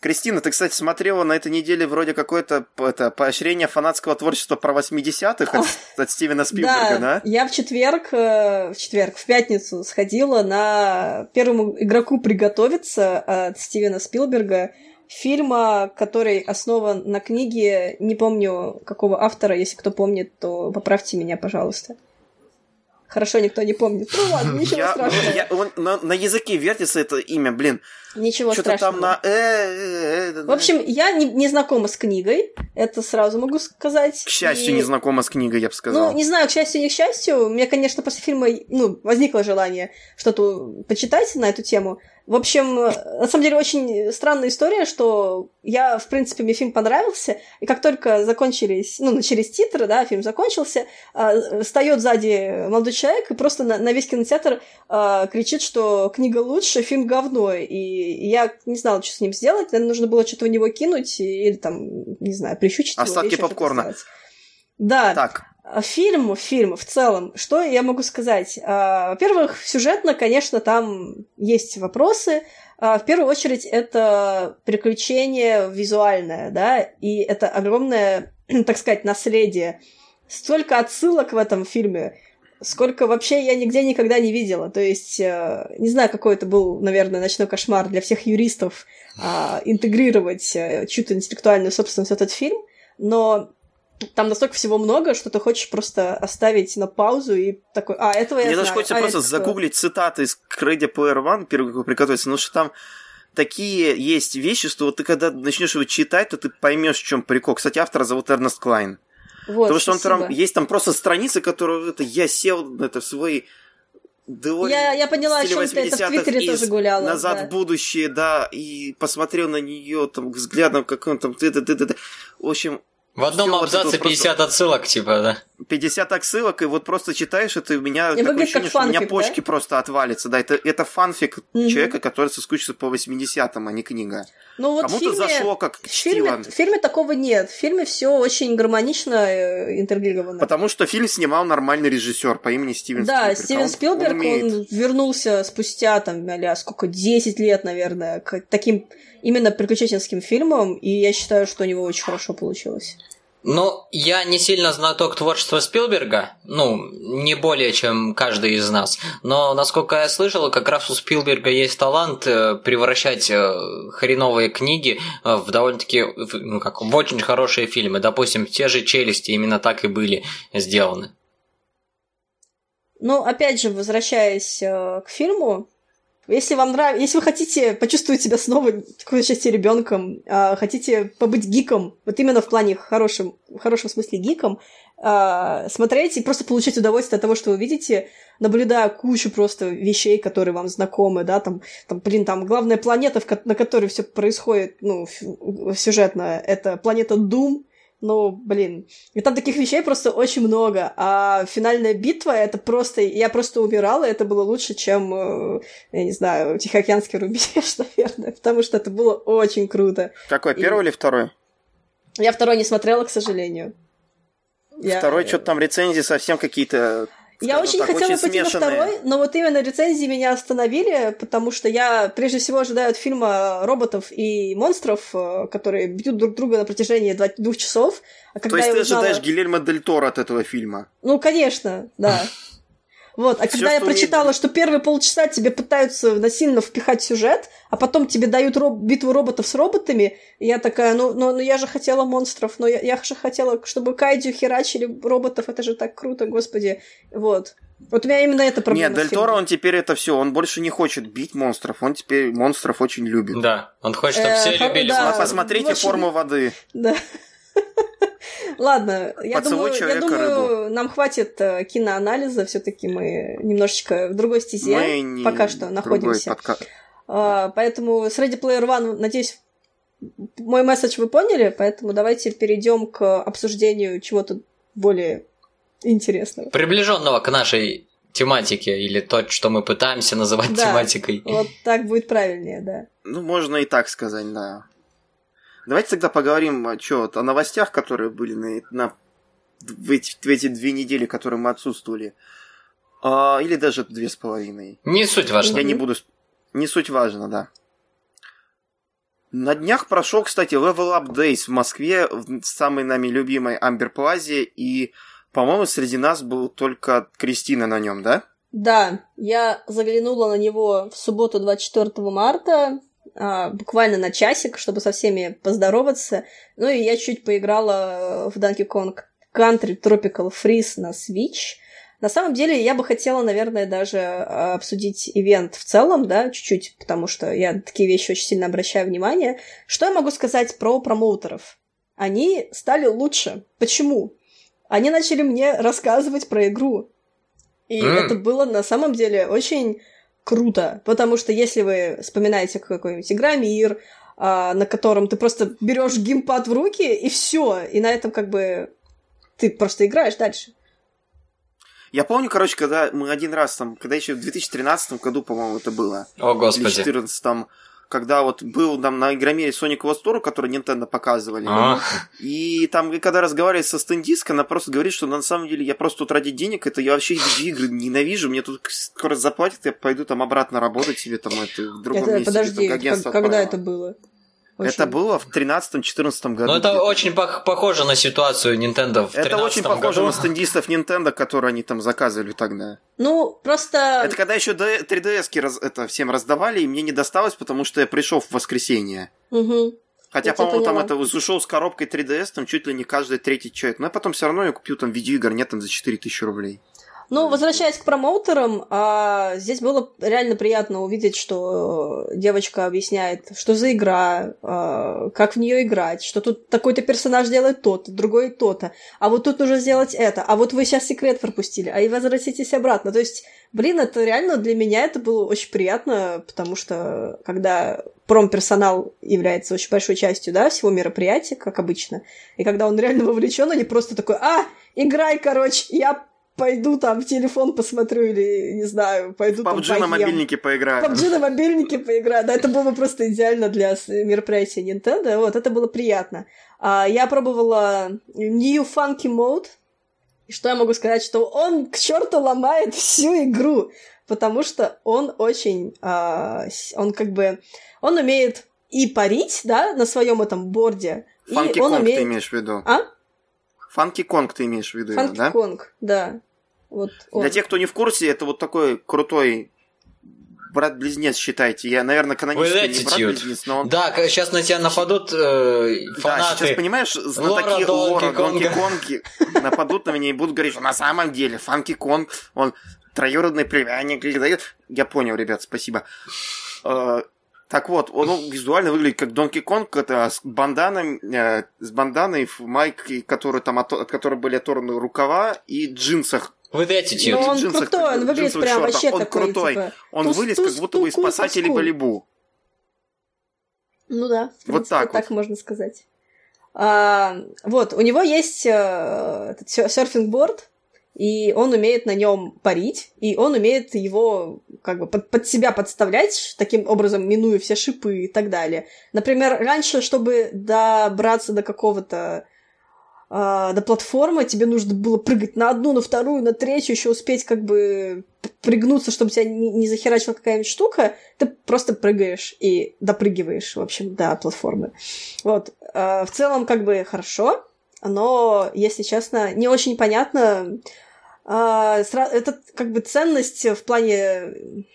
Кристина, ты, кстати, смотрела на этой неделе вроде какое-то это, поощрение фанатского творчества про 80-х от, от Стивена Спилберга, да, да? я в четверг, э, в четверг, в пятницу сходила на первому игроку приготовиться от Стивена Спилберга. фильма, который основан на книге, не помню какого автора, если кто помнит, то поправьте меня, пожалуйста. Хорошо, никто не помнит. Ну ладно, [LAUGHS] ничего я, страшного. Я, он, на, на языке вертится это имя, блин. Ничего Что-то страшного. там на... Э, э, э, в общем, я не, не знакома с книгой, это сразу могу сказать. К счастью, и... не знакома с книгой, я бы сказал. Ну, не знаю, к счастью, не к счастью. У меня, конечно, после фильма ну, возникло желание что-то почитать на эту тему. В общем, на самом деле очень странная история, что я, в принципе, мне фильм понравился, и как только закончились, ну, начались титры, да, фильм закончился, э, встает сзади молодой человек и просто на, на весь кинотеатр э, кричит, что книга лучше, фильм говно, и, я не знала, что с ним сделать, наверное, нужно было что-то в него кинуть или там, не знаю, прищучить Остатки его. попкорна. Да. Так. А фильм, фильм в целом, что я могу сказать? А, во-первых, сюжетно, конечно, там есть вопросы. А, в первую очередь, это приключение визуальное, да, и это огромное, [CLEARS THROAT] так сказать, наследие. Столько отсылок в этом фильме, сколько вообще я нигде никогда не видела. То есть, не знаю, какой это был, наверное, ночной кошмар для всех юристов интегрировать э, чью-то интеллектуальную собственность в этот фильм, но там настолько всего много, что ты хочешь просто оставить на паузу и такой, а, этого я Мне знаю. даже хочется а, просто загуглить цитаты из Ready Player One, первый, приготовиться, потому что там такие есть вещи, что вот ты когда начнешь его читать, то ты поймешь, в чем прикол. Кстати, автора зовут Эрнест Клайн. Вот, Потому что он там, есть там просто страницы, которые это я сел это в свой я, я поняла, о чем ты это в Твиттере тоже гуляла. Назад да. в будущее, да, и посмотрел на нее там взглядом, как он там. Ты, ты, ты, ты. В общем, в одном абзаце вот 50 просто... отсылок, типа, да? 50 отсылок, и вот просто читаешь это, и у меня и такое ощущение, что фанфик, у меня почки да? просто отвалятся. Да, это, это фанфик угу. человека, который соскучится по 80-м, а не книга. Ну, вот Кому-то фильме, зашло как в фильме, в фильме такого нет. В фильме все очень гармонично э, интегрировано. Потому что фильм снимал нормальный режиссер по имени Стивен да, Спилберг. Да, Стивен Спилберг, он, он вернулся спустя, там, а сколько, 10 лет, наверное, к таким именно приключенческим фильмам, и я считаю, что у него очень хорошо получилось. Ну, я не сильно знаток творчества Спилберга, ну, не более, чем каждый из нас. Но, насколько я слышал, как раз у Спилберга есть талант э, превращать э, хреновые книги э, в довольно-таки, ну, как, в очень хорошие фильмы. Допустим, те же «Челюсти» именно так и были сделаны. Ну, опять же, возвращаясь к фильму, если вам нравится, если вы хотите почувствовать себя снова в какой-то части ребенком, э, хотите побыть гиком, вот именно в плане хорошем, в хорошем смысле гиком, э, смотреть и просто получать удовольствие от того, что вы видите, наблюдая кучу просто вещей, которые вам знакомы, да, там, там блин, там главная планета, на которой все происходит, ну, сюжетно, это планета Doom, ну, блин. И там таких вещей просто очень много. А финальная битва, это просто... Я просто умирала, это было лучше, чем, э, я не знаю, Тихоокеанский рубеж, [LAUGHS] наверное. Потому что это было очень круто. Какой, первый И... или второй? Я второй не смотрела, к сожалению. Второй, я... что-то там рецензии совсем какие-то я очень так, хотела очень пойти смешанные. на второй, но вот именно рецензии меня остановили, потому что я прежде всего ожидаю от фильма роботов и монстров, э, которые бьют друг друга на протяжении двух часов. А когда То есть ты узнала... ожидаешь Гильермо Дель Торо от этого фильма? Ну, конечно, да. [LAUGHS] Вот, а когда я прочитала, умеет... что первые полчаса тебе пытаются насильно впихать сюжет, а потом тебе дают роб... битву роботов с роботами, я такая, ну, ну, ну я же хотела монстров, но я, я же хотела, чтобы Кайдю херачили роботов, это же так круто, господи. Вот. Вот у меня именно это проблема. Нет, Дель Торо, он теперь это все, он больше не хочет бить монстров, он теперь монстров очень любит. Да, он хочет, чтобы все э, любили. Да, посмотрите форму воды. Да. [LAUGHS] Ладно, я думаю, я думаю нам хватит э, киноанализа, все-таки мы немножечко в другой стезе мы пока что находимся. Подка... А, поэтому с Ready Player One, надеюсь, мой месседж вы поняли, поэтому давайте перейдем к обсуждению чего-то более интересного. Приближенного к нашей тематике, или то, что мы пытаемся называть да, тематикой. Вот так будет правильнее, да. Ну, можно и так сказать, да. Давайте тогда поговорим о, чё, о новостях, которые были на, на, в, эти, в эти две недели, которые мы отсутствовали. А, или даже две с половиной. Не суть важно. Я не буду... Не суть важно, да. На днях прошел, кстати, Level Up Days в Москве, в самой нами любимой Амбер Плазе, и, по-моему, среди нас был только Кристина на нем, да? Да, я заглянула на него в субботу 24 марта, а, буквально на часик, чтобы со всеми поздороваться. Ну и я чуть поиграла в Donkey Kong Country Tropical Freeze на Switch. На самом деле, я бы хотела, наверное, даже а, обсудить ивент в целом, да, чуть-чуть, потому что я на такие вещи очень сильно обращаю внимание. Что я могу сказать про промоутеров? Они стали лучше. Почему? Они начали мне рассказывать про игру. И mm. это было на самом деле очень круто, потому что если вы вспоминаете какой-нибудь Игромир, а, на котором ты просто берешь геймпад в руки и все, и на этом как бы ты просто играешь дальше. Я помню, короче, когда мы один раз там, когда еще в 2013 году, по-моему, это было. О, господи. Или 2014 когда вот был там на Игромире Sonic Store, который Nintendo показывали. А. И там, когда разговаривали со стендисткой, она просто говорит, что на самом деле я просто тут ради денег, это я вообще игры ненавижу, мне тут скоро заплатят, я пойду там обратно работать себе там это, в другом это, месте. Подожди, как, когда это было? Очень... Это было в 13-14 году. Ну, это очень похоже на ситуацию Nintendo в Это очень похоже году. на стендистов Nintendo, которые они там заказывали тогда. Ну, просто... Это когда еще 3DS раз... это всем раздавали, и мне не досталось, потому что я пришел в воскресенье. Угу. Хотя, по-моему, там это ушел с коробкой 3DS, там чуть ли не каждый третий человек. Но я потом все равно я купил там видеоигр, нет, там за 4000 рублей. Ну, возвращаясь к промоутерам, а, здесь было реально приятно увидеть, что девочка объясняет, что за игра, а, как в нее играть, что тут такой-то персонаж делает то-то, другой то-то, а вот тут нужно сделать это, а вот вы сейчас секрет пропустили, а и возвратитесь обратно. То есть, блин, это реально для меня это было очень приятно, потому что когда промперсонал является очень большой частью, да, всего мероприятия, как обычно, и когда он реально вовлечен, а не просто такой, а, играй, короче, я пойду там в телефон посмотрю или, не знаю, пойду PUBG там на мобильнике поиграю. PUBG на мобильнике поиграю. Да, это было бы просто идеально для мероприятия Nintendo. Вот, это было приятно. А, я пробовала New Funky Mode. И что я могу сказать, что он к черту ломает всю игру, потому что он очень, а, он как бы, он умеет и парить, да, на своем этом борде. Funky и он Kong умеет... ты имеешь в виду? А? Фанки Конг ты имеешь в виду, Фанки да? Конг, да. Вот Для тех, кто не в курсе, это вот такой крутой брат-близнец, считайте. Я, наверное, канонически не брат-близнец, но он... Да, сейчас на тебя нападут э, фанаты. Да, сейчас, понимаешь, знатоки Лора, Донки Конги нападут на меня и будут говорить, что на самом деле Фанки Конг, он троюродный племянник. Я понял, ребят, спасибо. Э, так вот, он визуально выглядит как Донки Конг, это с банданой, э, с банданой в майке, которые там от, от которой были оторваны рукава и джинсах. With attitude. Но он джинсах, крутой, он выглядит прям шортах. вообще он такой, крутой. Типа, он туз, вылез туз, как будто бы из спасателей Балибу. Ну да, в принципе, вот так, так вот. можно сказать. А, вот, у него есть э, этот серфинг-борд, и он умеет на нем парить, и он умеет его как бы под, под себя подставлять, таким образом минуя все шипы и так далее. Например, раньше, чтобы добраться до какого-то э, до платформы, тебе нужно было прыгать на одну, на вторую, на третью, еще успеть как бы пригнуться, чтобы тебя не, не захерачила какая-нибудь штука, ты просто прыгаешь и допрыгиваешь, в общем, до платформы. Вот. Э, в целом, как бы, хорошо, но, если честно, не очень понятно. А, это как бы ценность в плане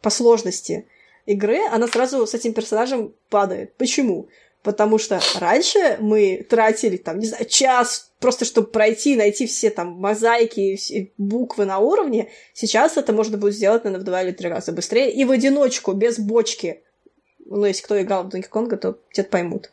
по сложности игры, она сразу с этим персонажем падает. Почему? Потому что раньше мы тратили, там, не знаю, час просто, чтобы пройти, найти все там мозаики, все буквы на уровне. Сейчас это можно будет сделать, наверное, в два или три раза быстрее и в одиночку, без бочки. Ну, если кто играл в Donkey Kong, то те поймут.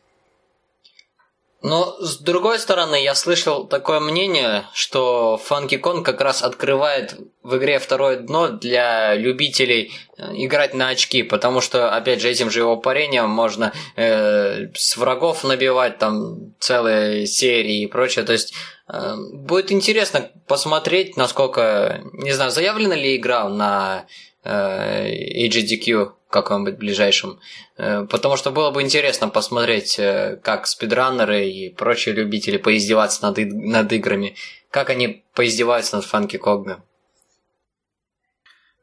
Но с другой стороны, я слышал такое мнение, что Funky Kong как раз открывает в игре второе дно для любителей э, играть на очки, потому что, опять же, этим же его парением можно э, с врагов набивать там целые серии и прочее. То есть э, будет интересно посмотреть, насколько, не знаю, заявлена ли игра на э, HDQ каком-нибудь ближайшем. Э, потому что было бы интересно посмотреть, э, как спидранеры и прочие любители поиздеваться над, над играми. Как они поиздеваются над Фанки Когом.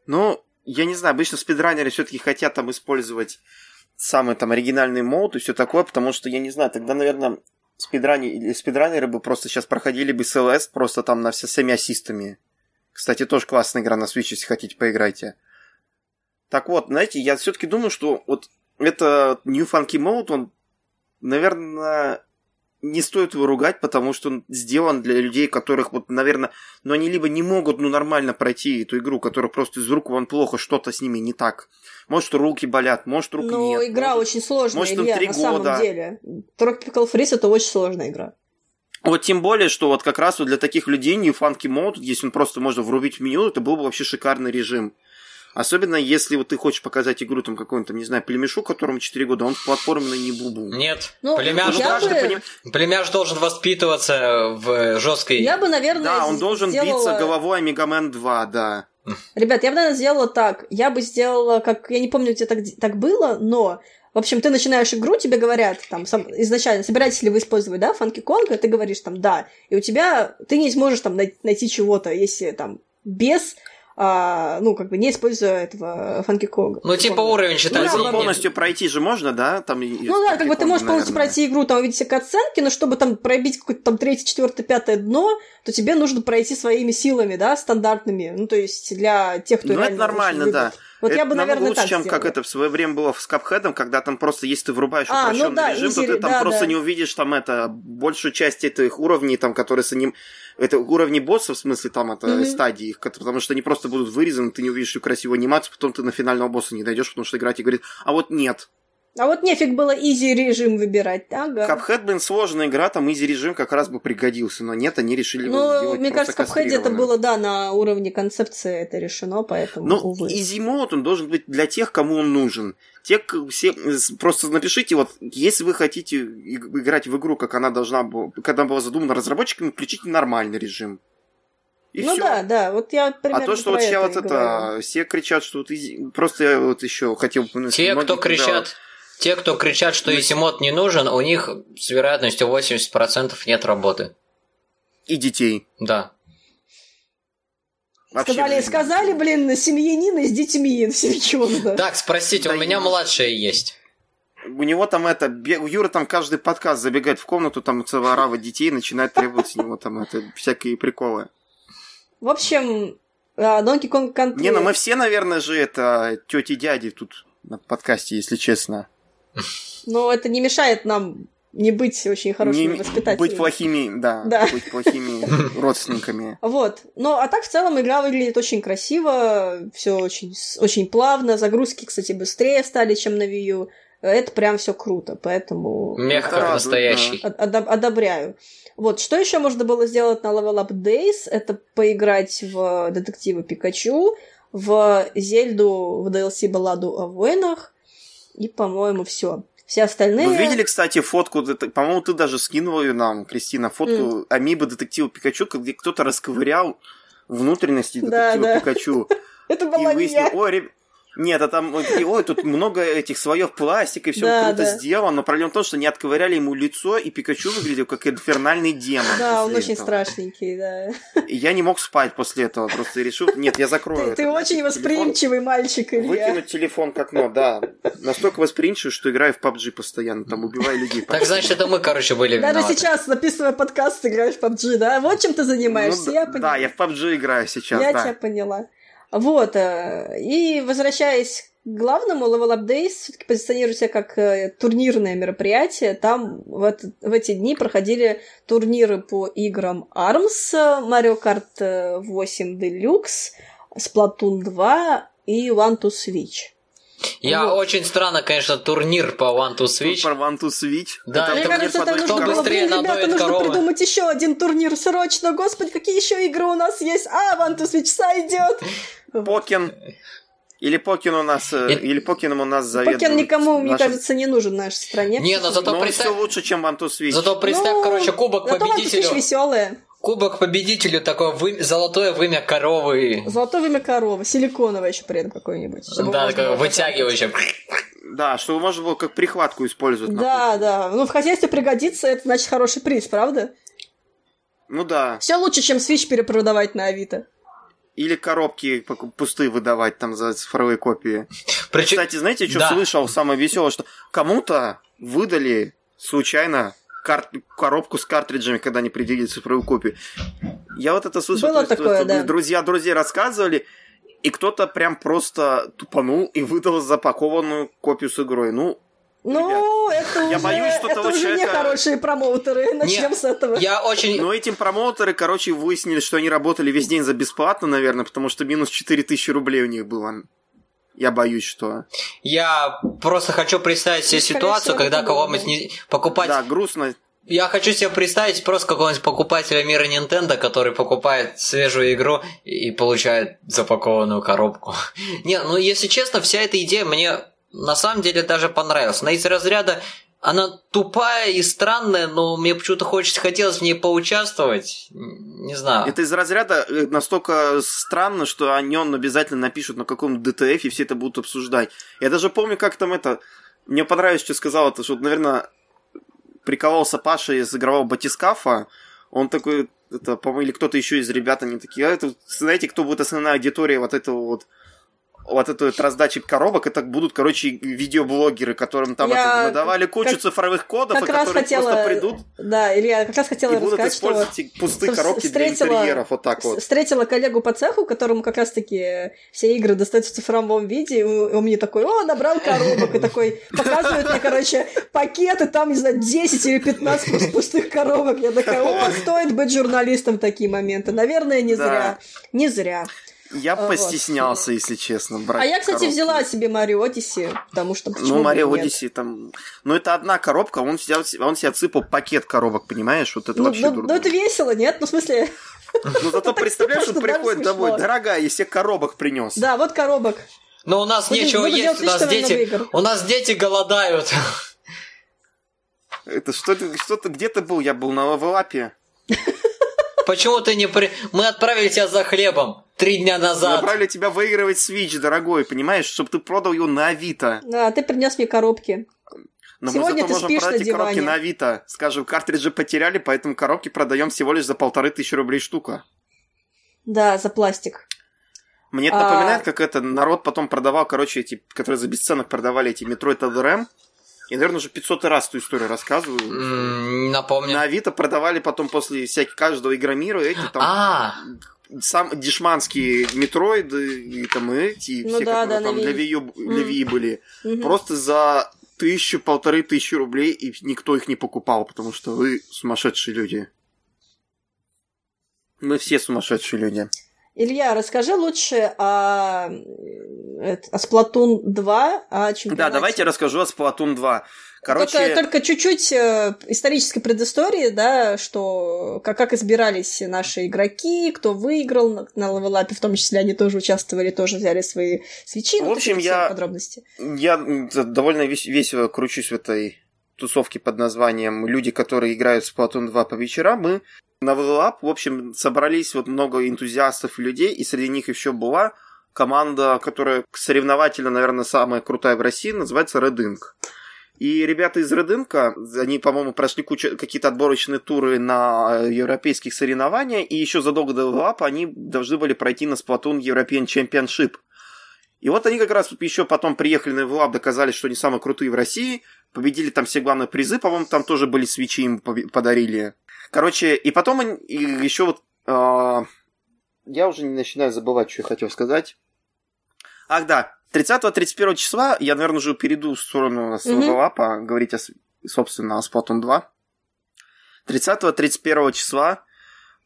Ну, я не знаю, обычно спидранеры все-таки хотят там использовать самый там оригинальный мод и все такое, потому что, я не знаю, тогда, наверное, спидрани, или спидранеры бы просто сейчас проходили бы СЛС просто там на все семи ассистами. Кстати, тоже классная игра на Switch, если хотите, поиграйте. Так вот, знаете, я все-таки думаю, что вот это New Funky Mode, он, наверное, не стоит его ругать, потому что он сделан для людей, которых, вот, наверное, ну, они либо не могут, ну, нормально пройти эту игру, которая просто из рук вон плохо, что-то с ними не так. Может, руки болят, может, рук ну, нет. игра может, очень сложная, может, Илья, на года. самом деле. Tropical Freeze это очень сложная игра. Вот тем более, что вот как раз вот для таких людей New Funky Mode, если он просто можно врубить в меню, это был бы вообще шикарный режим. Особенно если вот ты хочешь показать игру там какому-то, не знаю, племешу, которому 4 года, он платформенный не бубу. Нет, ну, племяш, должен, бы... поним... племяш должен воспитываться в жесткой... Я бы, наверное, Да, он должен сделала... биться головой о Мегамен 2, да. Ребят, я бы, наверное, сделала так. Я бы сделала, как... Я не помню, где так, так было, но... В общем, ты начинаешь игру, тебе говорят, там, сам, изначально, собираетесь ли вы использовать, да, Фанки Конга, ты говоришь, там, да, и у тебя, ты не сможешь, там, найти чего-то, если, там, без а, ну, как бы не используя этого Фанки Конга. Ну, типа уровень считается. Ну, полностью пройти же можно, да? Там ну да, как бы ты можешь полностью пройти игру, там увидеть всякие оценки, но чтобы там пробить какое-то там третье, четвертое, пятое дно, то тебе нужно пройти своими силами, да, стандартными. Ну, то есть для тех, кто Ну, это нормально, да. Вот это я бы, наверное, лучше, так чем сделала. как это в свое время было с Капхедом, когда там просто, если ты врубаешь а, упрощенный ну да, режим, то ты там да, просто да. не увидишь там это большую часть этих уровней, там, которые с ним это уровни боссов, в смысле там это mm-hmm. стадии их, потому что они просто будут вырезаны, ты не увидишь красивую анимацию, потом ты на финального босса не дойдешь, потому что игра тебе говорит, а вот нет, а вот нефиг было изи режим выбирать, ага. Капхед, блин, сложная игра, там изи режим как раз бы пригодился, но нет, они решили ну, его сделать мне кажется, в Капхеде это было, да, на уровне концепции это решено, поэтому, Ну, увы. изи мод, он должен быть для тех, кому он нужен. Те, все, просто напишите, вот, если вы хотите играть в игру, как она должна была, когда была задумана разработчиками, включите нормальный режим. И ну всё. да, да, вот я примерно А то, что вот сейчас вот это, все кричат, что вот изи... просто я вот еще хотел бы... Те, кто кричат, те, кто кричат, что Исимот не нужен, у них с вероятностью 80% нет работы. И детей. Да. Вообще сказали, сказали, блин, семьянин с детьми, [LAUGHS] серьезно. Так, спросите, да у меня младшая есть. У него там это, у Юры там каждый подкаст забегает в комнату, там целая рава детей, начинает требовать с него там это всякие приколы. В общем, а, Donkey Kong Country... Не, ну мы все, наверное, же это тети дяди тут на подкасте, если честно. Но это не мешает нам не быть очень хорошими не, воспитателями. Быть плохими, да, да. быть плохими [LAUGHS] родственниками. Вот. Ну, а так в целом игра выглядит очень красиво, все очень, очень плавно, загрузки, кстати, быстрее стали, чем на Wii U. Это прям все круто, поэтому... Мех как настоящий. Да. одобряю. Вот, что еще можно было сделать на Level Up Days? Это поиграть в детективы Пикачу, в Зельду, в DLC Балладу о войнах, и, по-моему, все. Все остальные... Вы видели, кстати, фотку, по-моему, ты даже скинула ее нам, Кристина, фотку mm. амибо детектива Пикачу, где кто-то расковырял внутренности детектива да, да. Пикачу. [LAUGHS] Это была и выяснил, ой, нет, а там, ой, тут много этих слоев пластика, и все да, круто да. сделано, но проблема в том, что не отковыряли ему лицо, и Пикачу выглядел как инфернальный демон. Да, он очень страшненький, да. И я не мог спать после этого, просто решил, нет, я закрою Ты, ты очень восприимчивый мальчик, Илья. Выкинуть телефон к окну, да. Настолько восприимчивый, что играю в PUBG постоянно, там убиваю людей. Так значит, это мы, короче, были виноваты. Даже сейчас, записывая подкаст, играешь в PUBG, да? Вот чем ты занимаешься, ну, я поняла. Да, я в PUBG играю сейчас, Я да. тебя поняла. Вот, э, и возвращаясь главному Level Up Days все-таки позиционирует себя как э, турнирное мероприятие. Там в, это, в эти дни проходили турниры по играм ARMS, Mario Kart 8 Deluxe, Splatoon 2 и One to Switch. Я вот. очень странно, конечно, турнир по One to Switch. По One to Switch. Да, это, мне кажется, это нужно было, быстрее блин, ребята, нужно коровы. придумать еще один турнир срочно. Господи, какие еще игры у нас есть? А, One to Switch сойдет. Покен. Или Покин у нас, э, И... или Покином у нас заведует. Покин никому, мне кажется, не нужен в нашей стране. Не, но зато но представь... все лучше, чем Ванту Свич. Зато представь, ну, короче, кубок зато победителю. веселая. Кубок победителю такое вы... золотое вымя коровы. Золотое вымя коровы, силиконовое еще при этом какое-нибудь. Да, такое вытягивающее. Да, чтобы можно было как прихватку использовать. Да, да. Ну, в хозяйстве пригодится, это значит хороший приз, правда? Ну да. Все лучше, чем свич перепродавать на Авито. Или коробки пустые выдавать там за цифровые копии. Причем... Кстати, знаете, что да. слышал самое веселое, что кому-то выдали случайно кар... коробку с картриджами, когда они предъявили цифровую копию. Я вот это слышал, Было то, такое, что, да. друзья друзья рассказывали, и кто-то прям просто тупанул и выдал запакованную копию с игрой. Ну, ну, Ребят, это я уже, боюсь, что это того уже человека... не хорошие промоутеры. Начнем Не, с этого. Я очень... Но этим промоутеры, короче, выяснили, что они работали весь день за бесплатно, наверное, потому что минус 4000 рублей у них было. Я боюсь, что... Я просто хочу представить себе ситуацию, когда кого-нибудь не... покупать... Да, грустно. Я хочу себе представить просто какого-нибудь покупателя мира Nintendo, который покупает свежую игру и получает запакованную коробку. [LAUGHS] Не, ну если честно, вся эта идея мне на самом деле даже понравилась. Она из разряда она тупая и странная, но мне почему-то хочется, хотелось в ней поучаствовать. Не знаю. Это из разряда э, настолько странно, что о нем обязательно напишут на каком-то ДТФ, и все это будут обсуждать. Я даже помню, как там это... Мне понравилось, что сказал это, что, наверное, прикололся Паша из игрового батискафа. Он такой, это, по-моему, или кто-то еще из ребят, они такие, а это, знаете, кто будет основная аудитория вот этого вот вот эту вот раздачи коробок, это будут, короче, видеоблогеры, которым там Я это, надавали кучу как- цифровых кодов, как и которые хотела- просто придут Да, Илья, как раз хотела и будут рассказать, что использовать эти пустые что коробки для встретила- интерьеров, вот так вот. встретила коллегу по цеху, которому как раз-таки все игры достаются в цифровом виде, и он мне такой, о, набрал коробок, и такой показывает мне, короче, пакеты, там, не знаю, 10 или 15 пус- пустых коробок. Я такая, о, стоит быть журналистом в такие моменты. Наверное, не зря. Не зря. Я Вот. постеснялся, если честно, брать А я, кстати, коробки. взяла себе Марио Одиссе, потому что почему Ну, Марио? Одиссе там... Ну, это одна коробка, он, взял, он себе отсыпал пакет коробок, понимаешь? Вот это Ну, вообще ну, дурно. ну, это весело, нет? Ну, в смысле, Ну, зато [LAUGHS] представляешь, он приходит домой, дорогая, я себе коробок принес. да, вот коробок. Но у нас нечего есть, у нас дети... У нас дети голодают. [LAUGHS] Это что ты, что ты, где ты был? Я был на лавелапе. Почему ты не при... Мы отправили тебя за хлебом три дня назад. Направили тебя выигрывать Switch, дорогой, понимаешь? Чтобы ты продал ее на Авито. Да, ты принес мне коробки. Но Сегодня мы ты зато можем спишь продать на эти коробки диване. на Авито. Скажем, картриджи потеряли, поэтому коробки продаем всего лишь за полторы тысячи рублей штука. Да, за пластик. Мне это А. напоминает, как это народ потом продавал, короче, эти, которые за бесценок продавали эти Metroid Other M. Я, наверное, уже 500 раз эту историю рассказываю. М, Напомню. На Авито продавали потом после всяких каждого игромира эти там А, сам дешманские метроиды и там эти, и Ну все, да, которые да, там для Wii. U- для. Wii были. Мгм. Просто за тысячу, полторы тысячи рублей, и никто их не покупал, потому что вы сумасшедшие люди. Мы все сумасшедшие люди. Илья, расскажи лучше о, э, о Splatoon 2, о чемпионате. Да, давайте расскажу о Splatoon 2. Короче, Только, только чуть-чуть э, исторической предыстории, да, что как, как избирались наши игроки, кто выиграл на, на левелапе, в том числе они тоже участвовали, тоже взяли свои свечи. В ну, общем, я- подробности. я довольно вес- весело кручусь в этой тусовке под названием «Люди, которые играют в Splatoon 2 по вечерам». Мы на Up, в общем, собрались вот много энтузиастов и людей, и среди них еще была команда, которая соревновательно, наверное, самая крутая в России, называется Red Ink. И ребята из Red Ink, они, по-моему, прошли кучу, какие-то отборочные туры на э, европейских соревнованиях, и еще задолго до Up они должны были пройти на Splatoon European Championship. И вот они как раз еще потом приехали на Up, доказали, что они самые крутые в России, победили там все главные призы, по-моему, там тоже были свечи им подарили. Короче, и потом они, еще вот... а, я уже не начинаю забывать, что я хотел сказать. Ах, да. 30-31 числа я, наверное, уже перейду в сторону с Мгм. Level Up, говорить, о, собственно, о Splatoon 2. 30-31 числа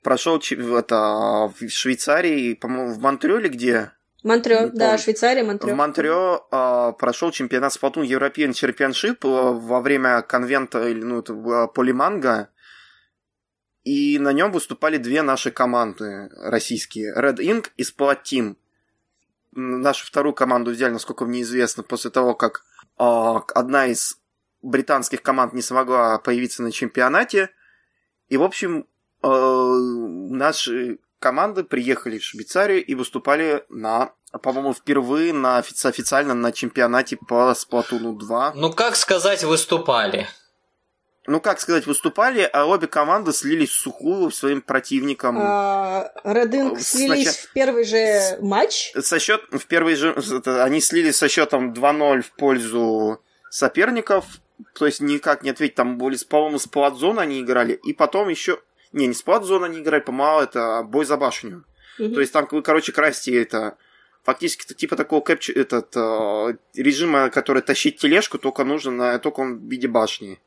прошел это, в Швейцарии, по-моему, в Монтрёле, где Монтрё, Не да. Швейцария, Монтрё. в Монтрео а, прошел чемпионат Splatoon European Championship а, во время конвента или ну это было Полиманга. И на нем выступали две наши команды российские. Red Ink и Splat Team. Нашу вторую команду взяли, насколько мне известно, после того, как а, одна из британских команд не смогла появиться на чемпионате. И, в общем, э, наши команды приехали в Швейцарию и выступали на, по-моему, впервые на офи- официально на чемпионате по Сплатуну 2. ну как сказать, выступали. Ну, как сказать, выступали, а обе команды слились в сухую своим противникам. А, Red Э, слились сначала- в первый же матч. Со счет в первый же они слились со счетом 2-0 в пользу соперников. То есть никак не ответить. Там были, по-моему, с Пладзон они играли. И потом еще... Не, не с Пладзон они играли, по-моему, это бой за башню. Мгм. То есть там вы, короче, красите это фактически это типа такого кэпч... этот, э, режима, который тащить тележку, только нужно на, только он в виде башни.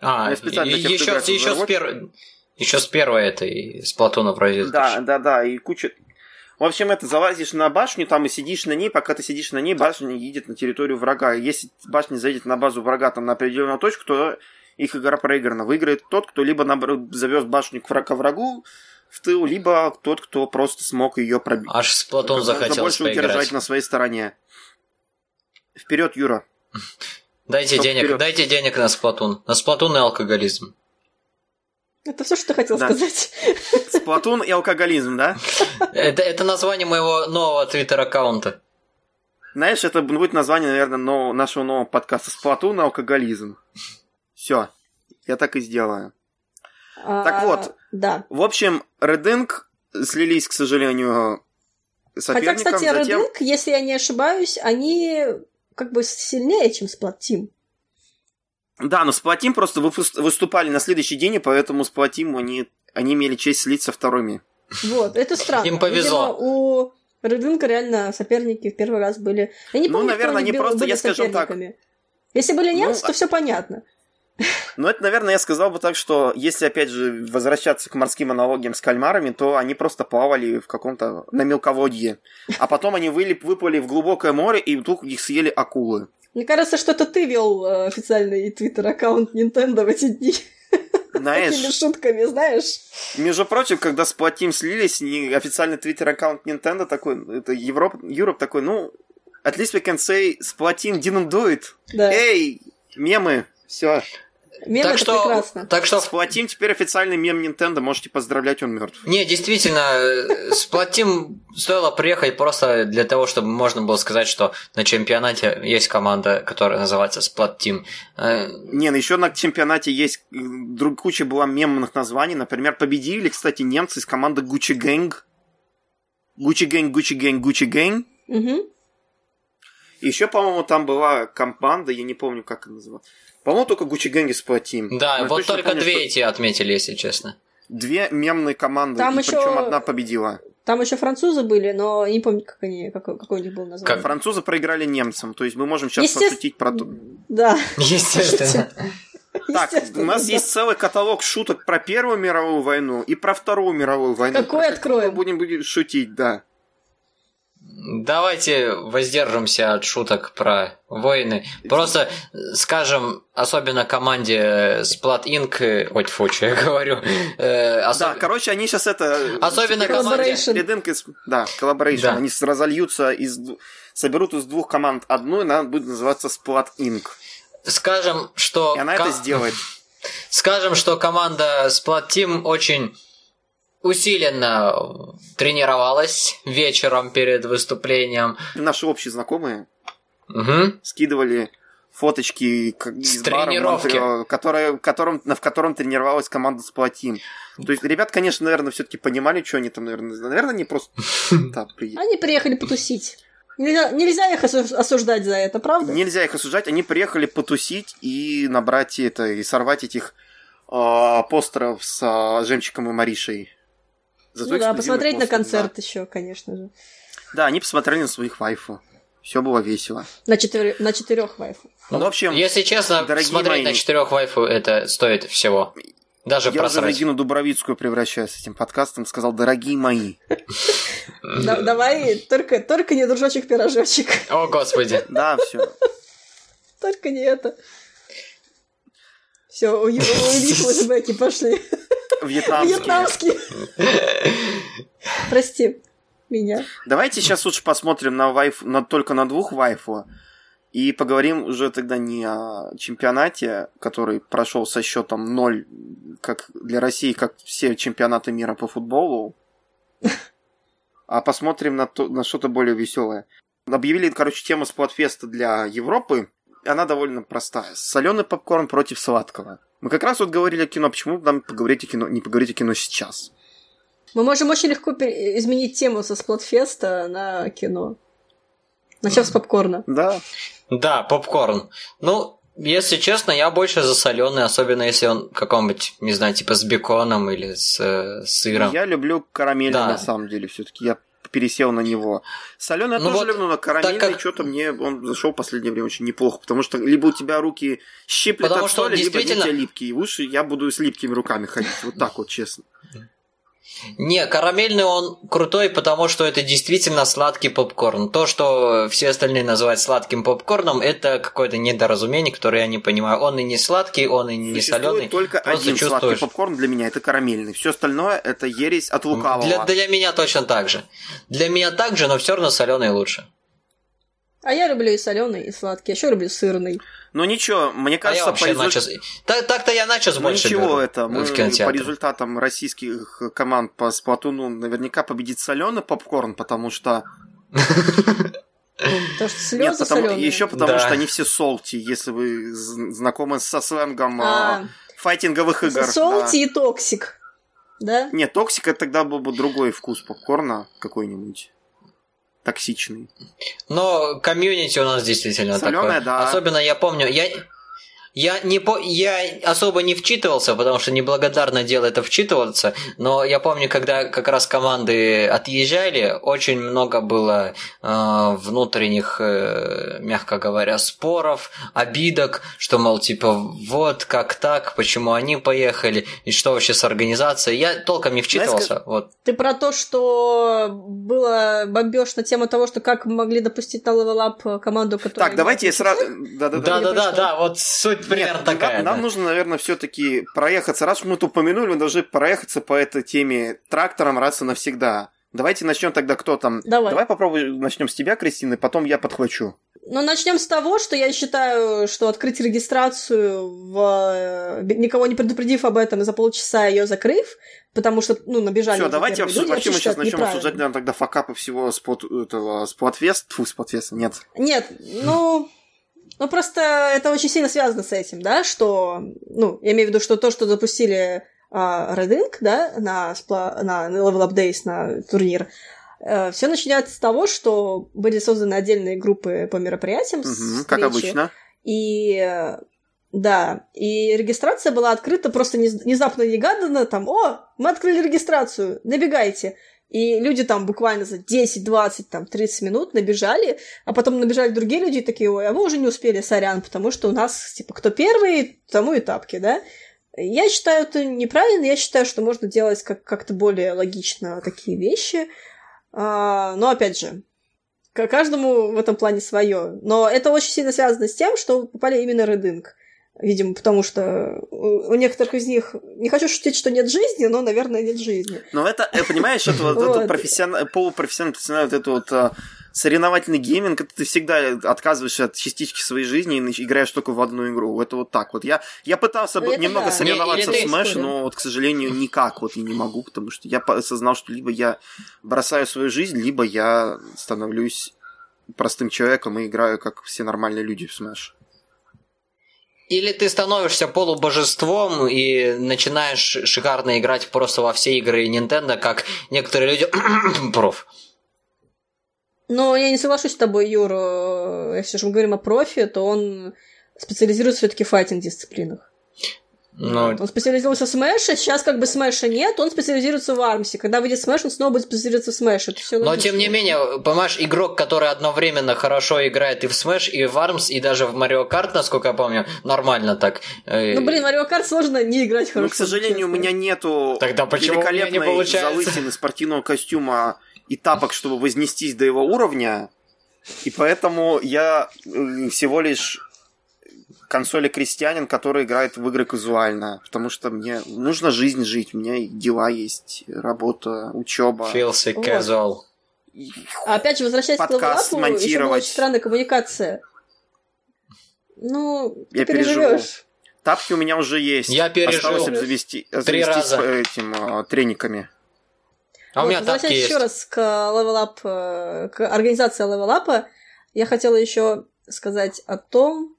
А, еще, еще, с пер... еще с первой этой, с Платона вроде. Да, да, да, и куча... В общем, это залазишь на башню, там и сидишь на ней, пока ты сидишь на ней, башня едет на территорию врага. Если башня заедет на базу врага там на определенную точку, то их игра проиграна. Выиграет тот, кто либо завез башню к врагу в тыл, либо тот, кто просто смог ее пробить. Аж с Платон захотел больше поиграть. удержать на своей стороне. Вперед, Юра. [LAUGHS] Дайте Стоп, денег, вперед. дайте денег на Сплатун. На Сплатун и алкоголизм. Это все, что ты хотел да. сказать. Сплатун и алкоголизм, да? Это, это название моего нового твиттер-аккаунта. Знаешь, это будет название, наверное, нового, нашего нового подкаста Сплатун и алкоголизм. Все. Я так и сделаю. А, так вот. Да. В общем, Рединг слились, к сожалению, соперником. Хотя, кстати, затем... Рединг, если я не ошибаюсь, они как бы сильнее, чем Сплатим. Да, но Сплатим просто выступали на следующий день, и поэтому Сплатим они, они имели честь слиться вторыми. Вот, это странно. Им повезло. Видимо, у Рединка реально соперники в первый раз были. Я не ну, помню, ну, наверное, они просто, я скажу так. Если были немцы, ну, то все понятно. Ну, это, наверное, я сказал бы так, что если, опять же, возвращаться к морским аналогиям с кальмарами, то они просто плавали в каком-то на мелководье. А потом они вылип, выплыли в глубокое море, и вдруг их съели акулы. Мне кажется, что это ты вел э, официальный твиттер-аккаунт Nintendo в эти дни. Знаешь, Такими шутками, знаешь. Между прочим, когда с Платим слились, не официальный твиттер-аккаунт Nintendo такой, это Европа, Europe такой, ну, at least we can say Splatoon didn't do it. Да. Эй, мемы, все. Мем так это что, прекрасно. Так что Сплатим теперь официальный мем Nintendo, можете поздравлять, он мертв. Не, действительно, Сплатим стоило приехать просто для того, чтобы можно было сказать, что на чемпионате есть команда, которая называется Сплатим. Э, Не, ну еще на чемпионате есть друг, куча была мемных названий. Например, победили, кстати, немцы из команды Gucci Gang. Gucci Gang, Gucci Gang, Gucci Gang. Угу. Еще, по-моему, там была команда, я не помню, как она называлась. По-моему, только Гуччи Гэнги сплотим. Да, Но вот только помню, две эти отметили, если честно. Две мемные команды, там и еще... причем одна победила. Там еще французы были, но не помню, как они, какой, какой у них был название. Как французы проиграли немцам, то есть мы можем сейчас Есте... пошутить про то. Да. Естественно. Так, у нас да. есть целый каталог шуток про Первую мировую войну и про Вторую мировую войну. Какой откроем? Будем, будем шутить, да. Давайте воздержимся от шуток про войны. Просто скажем, особенно команде Splat Inc. Ой, тьфу, что я говорю. Э, особ... Да, короче, они сейчас это... Особенно команде... Red Inc. Да, Collaboration. Да. Они разольются из... Соберут из двух команд одну, и она будет называться Splat Inc. Скажем, что... И она это сделает. [LAUGHS] Скажем, что команда Splat Team очень усиленно тренировалась вечером перед выступлением. Наши общие знакомые угу. скидывали фоточки из С тренировки. бара, которая, в, котором, в котором тренировалась команда Сплатим. То есть ребят, конечно, наверное, все-таки понимали, что они там, наверное, наверное, не просто [LAUGHS] приехали. Они приехали потусить. Нельзя, нельзя их осуждать за это, правда? Нельзя их осуждать. Они приехали потусить и набрать это, и сорвать этих э, постеров с э, Жемчиком и Маришей. Зато ну да, посмотреть на концерт да. еще, конечно же. Да, они посмотрели на своих вайфу. Все было весело. На, четыр... на четырех вайфу. Ну, в общем, если честно, смотреть мои... на четырех вайфу это стоит всего. Даже Я уже в Регину Дубровицкую превращаюсь с этим подкастом, сказал, дорогие мои. Давай, только, только не дружочек-пирожочек. О, господи. Да, все. Только не это. Все, у них флешбеки пошли. Вьетнамский. Прости меня. Давайте сейчас лучше посмотрим на вайф, на, только на двух вайфу. И поговорим уже тогда не о чемпионате, который прошел со счетом 0, как для России, как все чемпионаты мира по футболу, а посмотрим на, то, на что-то более веселое. Объявили, короче, тему Сплатфеста для Европы. Она довольно простая. Соленый попкорн против сладкого. Мы как раз вот говорили о кино, почему нам поговорить о кино, не поговорить о кино сейчас? Мы можем очень легко изменить тему со Сплотфеста на кино. Начав с попкорна. Да. Да, попкорн. Ну, если честно, я больше за соленый, особенно если он каком-нибудь, не знаю, типа с беконом или с э, сыром. Я люблю карамель да. на самом деле, все-таки. Я пересел на него. Соленый ну тоже вот, люблю, но карамельный как... что-то мне он зашел в последнее время очень неплохо, потому что либо у тебя руки щиплет потому от соли, либо действительно... либо липкие. Лучше я буду с липкими руками ходить. Вот так вот, честно. Не, карамельный он крутой, потому что это действительно сладкий попкорн. То, что все остальные называют сладким попкорном, это какое-то недоразумение, которое я не понимаю. Он и не сладкий, он и не соленый. только один чувствуешь... сладкий попкорн для меня, это карамельный. Все остальное это ересь от лукавого. Для, для меня точно так же. Для меня так же, но все равно соленый лучше. А я люблю и соленый, и сладкий. Еще люблю сырный. Ну ничего, мне кажется, а по результ... начос... так, так-то я начос ну, больше ничего беру это, мы по результатам российских команд по Сплатуну наверняка победит соленый попкорн, потому что [LAUGHS] Потому что слезы Нет, потому, еще потому да. что они все salty, если вы знакомы со сленгом а, файтинговых игр. Salty да. и toxic, да? Нет, toxic это тогда был бы другой вкус попкорна какой-нибудь токсичный. Но комьюнити у нас действительно Солёное, такое. Да. Особенно я помню, я я, не по... я особо не вчитывался, потому что неблагодарное дело это вчитываться, но я помню, когда как раз команды отъезжали, очень много было э, внутренних, э, мягко говоря, споров, обидок, что, мол, типа, вот как так, почему они поехали, и что вообще с организацией. Я толком не вчитывался. Знаешь, вот. Ты про то, что было бомбеж на тему того, что как могли допустить на Level Up команду, которая... Так, давайте я сразу... Да-да-да, да, да, вот суть примерно Нет, такая. Нам, да. нам нужно, наверное, все-таки проехаться. Раз мы это упомянули, мы должны проехаться по этой теме трактором раз и навсегда. Давайте начнем тогда, кто там. Давай. Давай попробуем начнем с тебя, Кристина, потом я подхвачу. Ну, начнем с того, что я считаю, что открыть регистрацию, в... никого не предупредив об этом, за полчаса ее закрыв, потому что, ну, набежали. Все, давайте люди, вообще мы сейчас начнем обсуждать, наверное, тогда факапы всего спот, этого спотфест. Фу, спотфест, нет. Нет, ну. Ну, просто это очень сильно связано с этим, да, что, ну, я имею в виду, что то, что запустили а, Red Ink, да, на, на Level Up Days, на турнир, э, все начинается с того, что были созданы отдельные группы по мероприятиям. Угу, как обычно. И да, и регистрация была открыта просто внезапно негаданно, там, о, мы открыли регистрацию, набегайте. И люди там буквально за 10, 20, там, 30 минут набежали, а потом набежали другие люди и такие, ой, а мы уже не успели, сорян, потому что у нас, типа, кто первый, тому и тапки, да? Я считаю это неправильно, я считаю, что можно делать как- как-то более логично такие вещи. А, но, опять же, каждому в этом плане свое. Но это очень сильно связано с тем, что попали именно Рединг. Видимо, потому что у некоторых из них, не хочу шутить, что нет жизни, но, наверное, нет жизни. Но это, э, понимаешь, это вот, вот. профессиональный, полупрофессиональный, вот это вот а, соревновательный гейминг, это ты всегда отказываешься от частички своей жизни и играешь только в одну игру. Это вот так вот. Я, я пытался ну, немного да. соревноваться не, в Smash, но вот, к сожалению, никак вот и не могу, потому что я осознал, что либо я бросаю свою жизнь, либо я становлюсь простым человеком и играю как все нормальные люди в Smash. Или ты становишься полубожеством и начинаешь шикарно играть просто во все игры Nintendo, как некоторые люди... [COUGHS] проф. Но я не соглашусь с тобой, Юра. Если же мы говорим о профи, то он специализируется все-таки в файтинг-дисциплинах. Но... Он специализировался в Смэше, сейчас как бы Смэша нет, он специализируется в Армсе. Когда выйдет Смэш, он снова будет специализироваться в Смэше. Но тем не менее, понимаешь, игрок, который одновременно хорошо играет и в Смэш, и в Армс, и даже в Марио Карт, насколько я помню, нормально так. Э, ну, блин, Марио Карт сложно не играть хорошо. Ну, к сожалению, честно. у меня нету Тогда почему великолепной не получается? залысины спортивного костюма и тапок, чтобы вознестись до его уровня. И поэтому я э, всего лишь консоли крестьянин, который играет в игры казуально, потому что мне нужно жизнь жить, у меня дела есть, работа, учеба. Feels casual. А опять же, возвращаясь к левелапу, еще была очень странная коммуникация. Ну, я переживу. Тапки у меня уже есть. Я пережил. Осталось обзавести, Три раза. этим э, трениками. А вот, у меня тапки есть. еще раз к Level Up, э, к организации Level Up, я хотела еще сказать о том,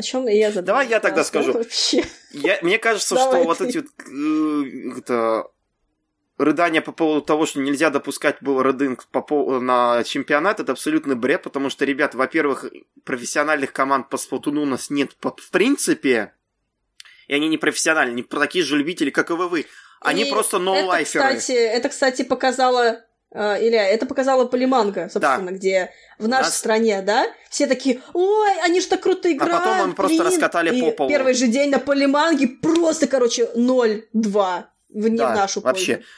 о чем я забыла? Давай я тогда а, скажу. Вообще. Я, мне кажется, что вот эти вот э, это, рыдания по поводу того, что нельзя допускать был рыдинг по, на чемпионат, это абсолютно бред, потому что, ребят, во-первых, профессиональных команд по Сплатуну у нас нет в принципе, и они не профессиональные, не такие же любители, как и вы. Они и просто ноу-лайферы. Это, кстати, это, кстати, показало Илья, это показала Полиманга, собственно, да. где в нашей нас... стране, да, все такие, ой, они же так круто играют. А потом мы просто блин. раскатали и по полу. первый же день на Полиманге просто, короче, 0-2 в, не да, в нашу вообще. пользу.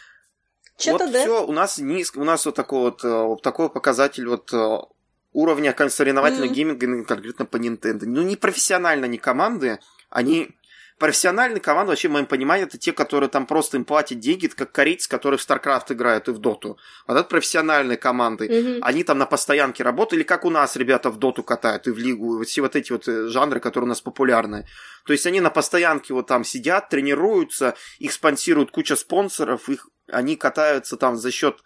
Что-то, вот да? все, у нас низ, у нас вот такой вот, э, вот такой показатель вот э, уровня соревновательного mm-hmm. гейминга конкретно по Nintendo. Ну, не профессионально, не команды, они профессиональные команды, вообще, в моем понимании, это те, которые там просто им платят деньги, это как корейцы, которые в StarCraft играют и в Доту. Вот это профессиональные команды. Mm-hmm. Они там на постоянке работают, или как у нас ребята в Доту катают и в Лигу, вот все вот эти вот э, жанры, которые у нас популярны. То есть они на постоянке вот там сидят, тренируются, их спонсируют куча спонсоров, их, они катаются там за счет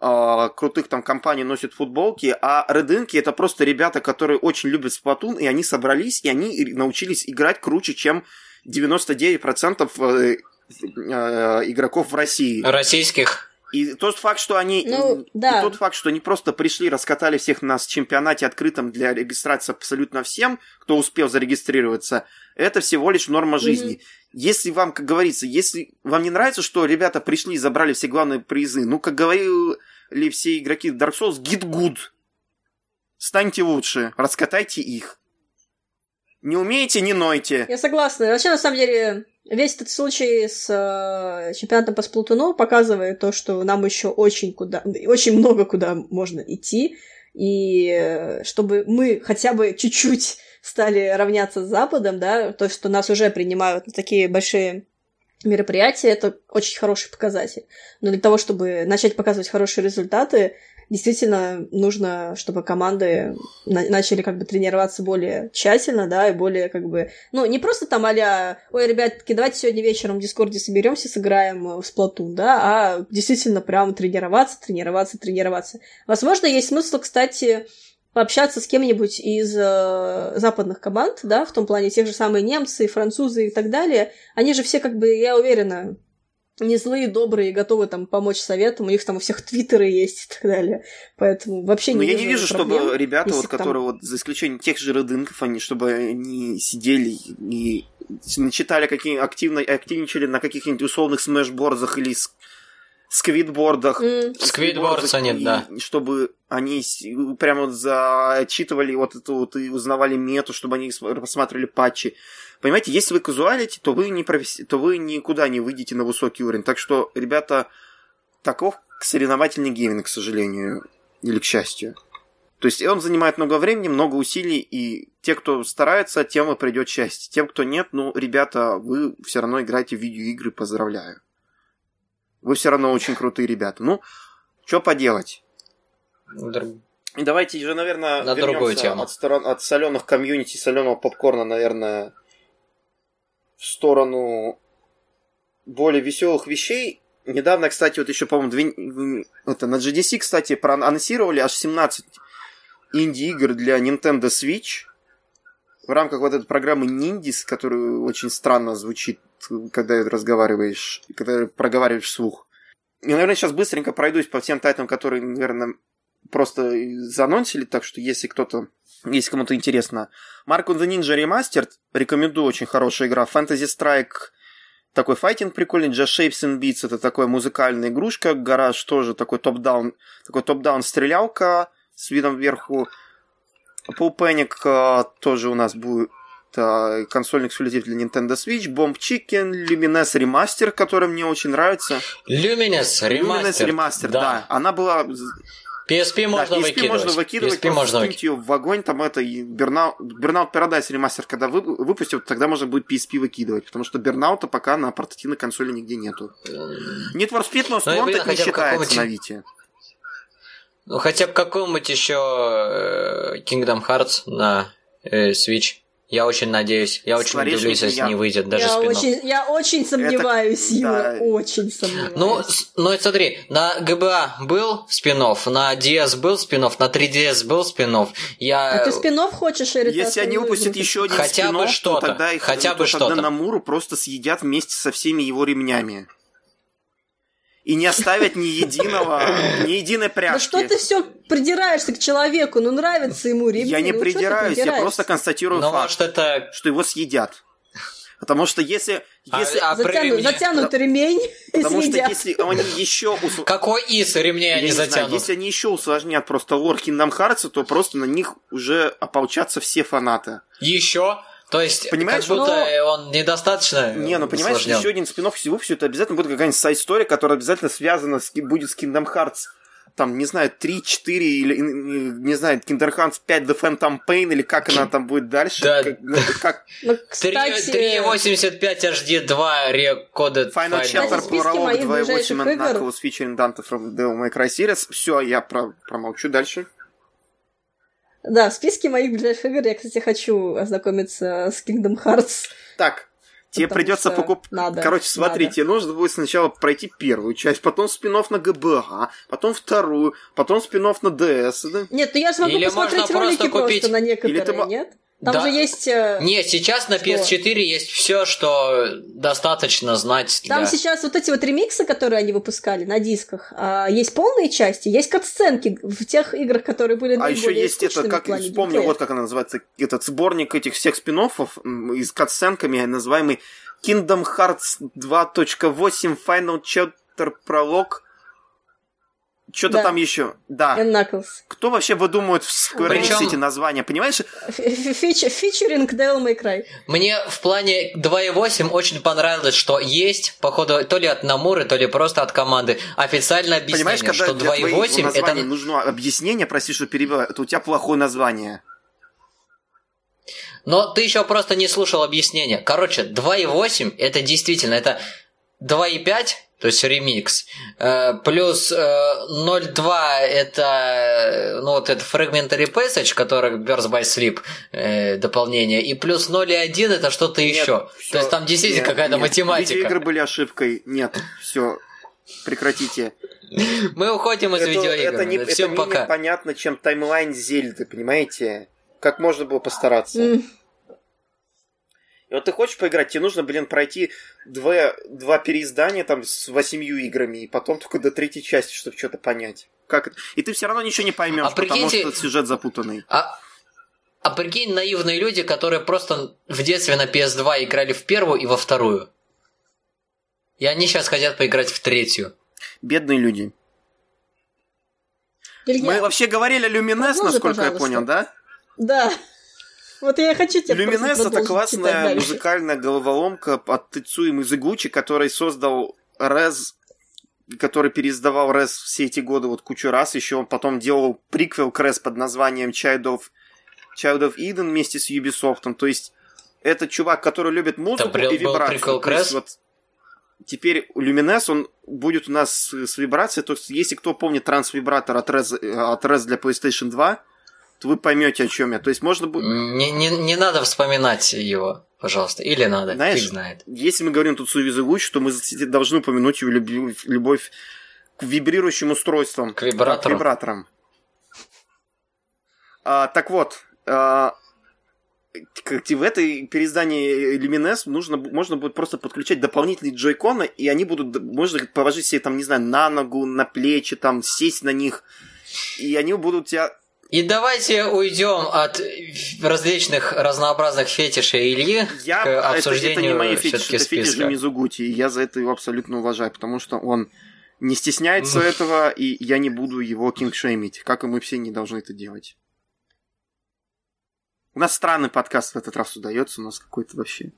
э, крутых там компаний носят футболки, а редынки это просто ребята, которые очень любят Splatoon, и они собрались, и они научились играть круче, чем 99% э, э, игроков в России. Российских. И тот факт, что они, ну, да. и тот факт, что они просто пришли, раскатали всех на чемпионате открытом для регистрации абсолютно всем, кто успел зарегистрироваться, это всего лишь норма жизни. Mm-hmm. Если вам, как говорится, если вам не нравится, что ребята пришли и забрали все главные призы, ну, как говорили все игроки Dark Souls, get good. Станьте лучше, раскатайте их. Не умеете, не нойте. Я согласна. Вообще, на самом деле, весь этот случай с э, чемпионатом по сплутуну показывает то, что нам еще очень куда, очень много куда можно идти, и э, чтобы мы хотя бы чуть-чуть стали равняться с Западом, да, то, что нас уже принимают на такие большие мероприятия, это очень хороший показатель. Но для того, чтобы начать показывать хорошие результаты, действительно нужно, чтобы команды на- начали как бы тренироваться более тщательно, да, и более как бы, ну, не просто там а ой, ребятки, давайте сегодня вечером в Дискорде соберемся, сыграем в Splatoon, да, а действительно прям тренироваться, тренироваться, тренироваться. Возможно, есть смысл, кстати, пообщаться с кем-нибудь из э, западных команд, да, в том плане тех же самые немцы, французы и так далее, они же все, как бы, я уверена, не злые, добрые, готовы там помочь советам, у них там у всех твиттеры есть и так далее. Поэтому вообще не Но я не вижу, проблем, чтобы ребята, вот, которые там... вот за исключением тех же рыдынков, они, чтобы они сидели и начитали какие активно активничали на каких-нибудь условных смешбордах или сквидбордах. Mm. Сквидбордса нет, да. Чтобы они прямо вот зачитывали вот это вот и узнавали мету, чтобы они посмотрели патчи. Понимаете, если вы казуалите, то вы, не професси... то вы никуда не выйдете на высокий уровень. Так что, ребята, таков соревновательный гейминг, к сожалению, или к счастью. То есть он занимает много времени, много усилий, и те, кто старается, тем и придет счастье. Тем, кто нет, ну, ребята, вы все равно играете в видеоигры, поздравляю. Вы все равно очень крутые ребята. Ну, что поделать? Друг... И давайте же, наверное, на другую тему. От, сторон, от соленых комьюнити, соленого попкорна, наверное, в сторону более веселых вещей. Недавно, кстати, вот еще, по-моему, две... это, на GDC, кстати, проанонсировали аж 17 инди-игр для Nintendo Switch в рамках вот этой программы Nindis, которая очень странно звучит, когда разговариваешь, когда проговариваешь вслух. Я, наверное, сейчас быстренько пройдусь по всем тайтам, которые, наверное, просто занонсили, так что если кто-то если кому-то интересно. Mark on the Ninja Remastered. Рекомендую, очень хорошая игра. Fantasy Strike такой файтинг прикольный. Just Shapes and Beats это такая музыкальная игрушка. Гараж тоже такой топ-даун, такой топ-даун стрелялка с видом вверху. Paul Panic uh, тоже у нас будет uh, консольный эксклюзив для Nintendo Switch. Bomb Chicken, Lumines Remaster, который мне очень нравится. Lumines Remaster. Lumines Remaster, да. да. Она была PSP можно да, PSP выкидывать. можно выкидывать, PSP можно выкинуть ее в огонь, там это, и Burnout, Burnout Paradise ремастер, когда вы, выпустил, тогда можно будет PSP выкидывать, потому что Burnout пока на портативной консоли нигде нету. Need for Speed Most ну, Wanted не считается на Вите. Ну, хотя бы какому-нибудь еще э, Kingdom Hearts на э, Switch. Я очень надеюсь, я очень удивлюсь, если я... не выйдет даже я очень, я очень сомневаюсь, это... Юра, да. очень сомневаюсь. Ну, ну смотри, на ГБА был спин на DS был спин на 3DS был спин я... А ты спин хочешь, или Если они выпустят еще один хотя бы что-то, то тогда их хотя бы что-то. тогда Намуру просто съедят вместе со всеми его ремнями и не оставят ни единого, ни единой пряжки. Да что ты все придираешься к человеку? Ну, нравится ему ремень. Я не ну, придираюсь, я просто констатирую Но ну, факт, может, это... что его съедят. Потому что если... А- если а при Затяну- затянут ремень и потому что съедят. если они еще... усл- Какой из ремней Я они не знаю, затянут? если они еще усложнят просто лор Kingdom Hearts, то просто на них уже ополчатся все фанаты. Еще? То есть, Понимаешь, как будто но- он недостаточно Не, ну понимаешь, усложнен. еще один спин всего, все это обязательно будет какая-нибудь сайт-история, которая обязательно связана с, будет с Kingdom Hearts. Там, не знаю, 3, 4 или, не знаю, Kingdom Hearts 5 The Phantom Pain, или как она там будет дальше. Да. Как, ну, как Ну, 3, кстати, 3.85 HD2 Recoded Final Chapter Prologue моих 2.8 ближайших and игр- Knuckles featuring Dante from Devil May Cry Series. Все, я про- промолчу дальше. Да, в списке моих ближайших игр я, кстати, хочу ознакомиться с Kingdom Hearts. Так, тебе Потому придется покупать. надо, Короче, смотри, надо. тебе нужно будет сначала пройти первую часть, потом спинов на ГБА, потом вторую, потом спинов на ДС. Да? Нет, ну я же могу Или посмотреть ролики просто просто, купить- на некоторые, Или ты нет? Там Да. же есть... э, Нет, сейчас на Что? PS4 есть все, что достаточно знать для... Там сейчас вот эти вот ремиксы, которые они выпускали на дисках, а, есть полные части, есть катсценки в тех играх, которые были А еще есть это, как геймплея. вот как она называется, этот сборник этих всех спин из катсценками, называемый Kingdom Hearts 2.8 Final Chapter Prologue. Что-то Да. там еще. Да. And Knuckles. Кто вообще выдумывает в Square Enix Причем- эти названия, понимаешь? Фич- Фичеринг Devil May Cry. Мне в плане 2.8 очень понравилось, что есть, походу, то ли от Намуры, то ли просто от команды, официальное Понимаешь, объяснение, когда что для твоего 2.8 названия это... нужно объяснение, прости, что перебиваю, это у тебя плохое название. Но ты еще просто не слушал объяснения. Короче, 2.8 это действительно, это 2.5, то есть ремикс, э, плюс э, 0.2 это, э, ну вот это Fragmentary Passage, который Birth by Sleep э, дополнение, и плюс 0.1 это что-то еще. То есть там действительно какая-то математика. Видеоигры были ошибкой. Нет, все, прекратите. [LAUGHS] Мы уходим из это, видеоигр. это, не, Всем это пока. менее понятно, чем таймлайн Зельды, понимаете? Как можно было постараться. И вот ты хочешь поиграть, тебе нужно, блин, пройти два, два переиздания там с восемью играми, и потом только до третьей части, чтобы что-то понять. Как это? И ты все равно ничего не поймешь, А потому что сюжет запутанный. А, а прикинь, наивные люди, которые просто в детстве на PS2 играли в первую и во вторую. И они сейчас хотят поиграть в третью. Бедные люди. Илья, Мы вообще говорили о Люминес, насколько я пожалуйста. понял, да? Да. Вот я и хочу тебя Люминес это классная музыкальная головоломка от Тецуи Мизугучи, который создал Рез, который переиздавал Рез все эти годы вот кучу раз. Еще он потом делал приквел к Рез под названием Child of, Child of Eden вместе с Ubisoft. То есть это чувак, который любит музыку был- и вибрацию. То есть вот Теперь Люминес, он будет у нас с, с вибрацией. То есть, если кто помнит трансвибратор от Rez, от Rez для PlayStation 2, то вы поймете, о чем я. То есть, можно будет... Не, не, не надо вспоминать его, пожалуйста. Или надо, Знаешь, фиг знает. Если мы говорим тут Сувизугуч, то мы должны упомянуть его любовь, любовь к вибрирующим устройствам. К вибратору. Да, к вибраторам. А, так вот, а, в этой переиздании Lumines нужно, можно будет просто подключать дополнительные джойконы, и они будут, можно положить себе, там, не знаю, на ногу, на плечи, там, сесть на них, и они будут тебя И давайте уйдем от различных разнообразных фетишей Ильи Я, к это, это обсуждению не мои фетиши, это фетиши. Мизугути, и я за это его абсолютно уважаю, потому что он не стесняется этого, и я не буду его кингшеймить, как и мы все не должны это делать. У нас странный подкаст в этот раз удается, у нас какой-то вообще...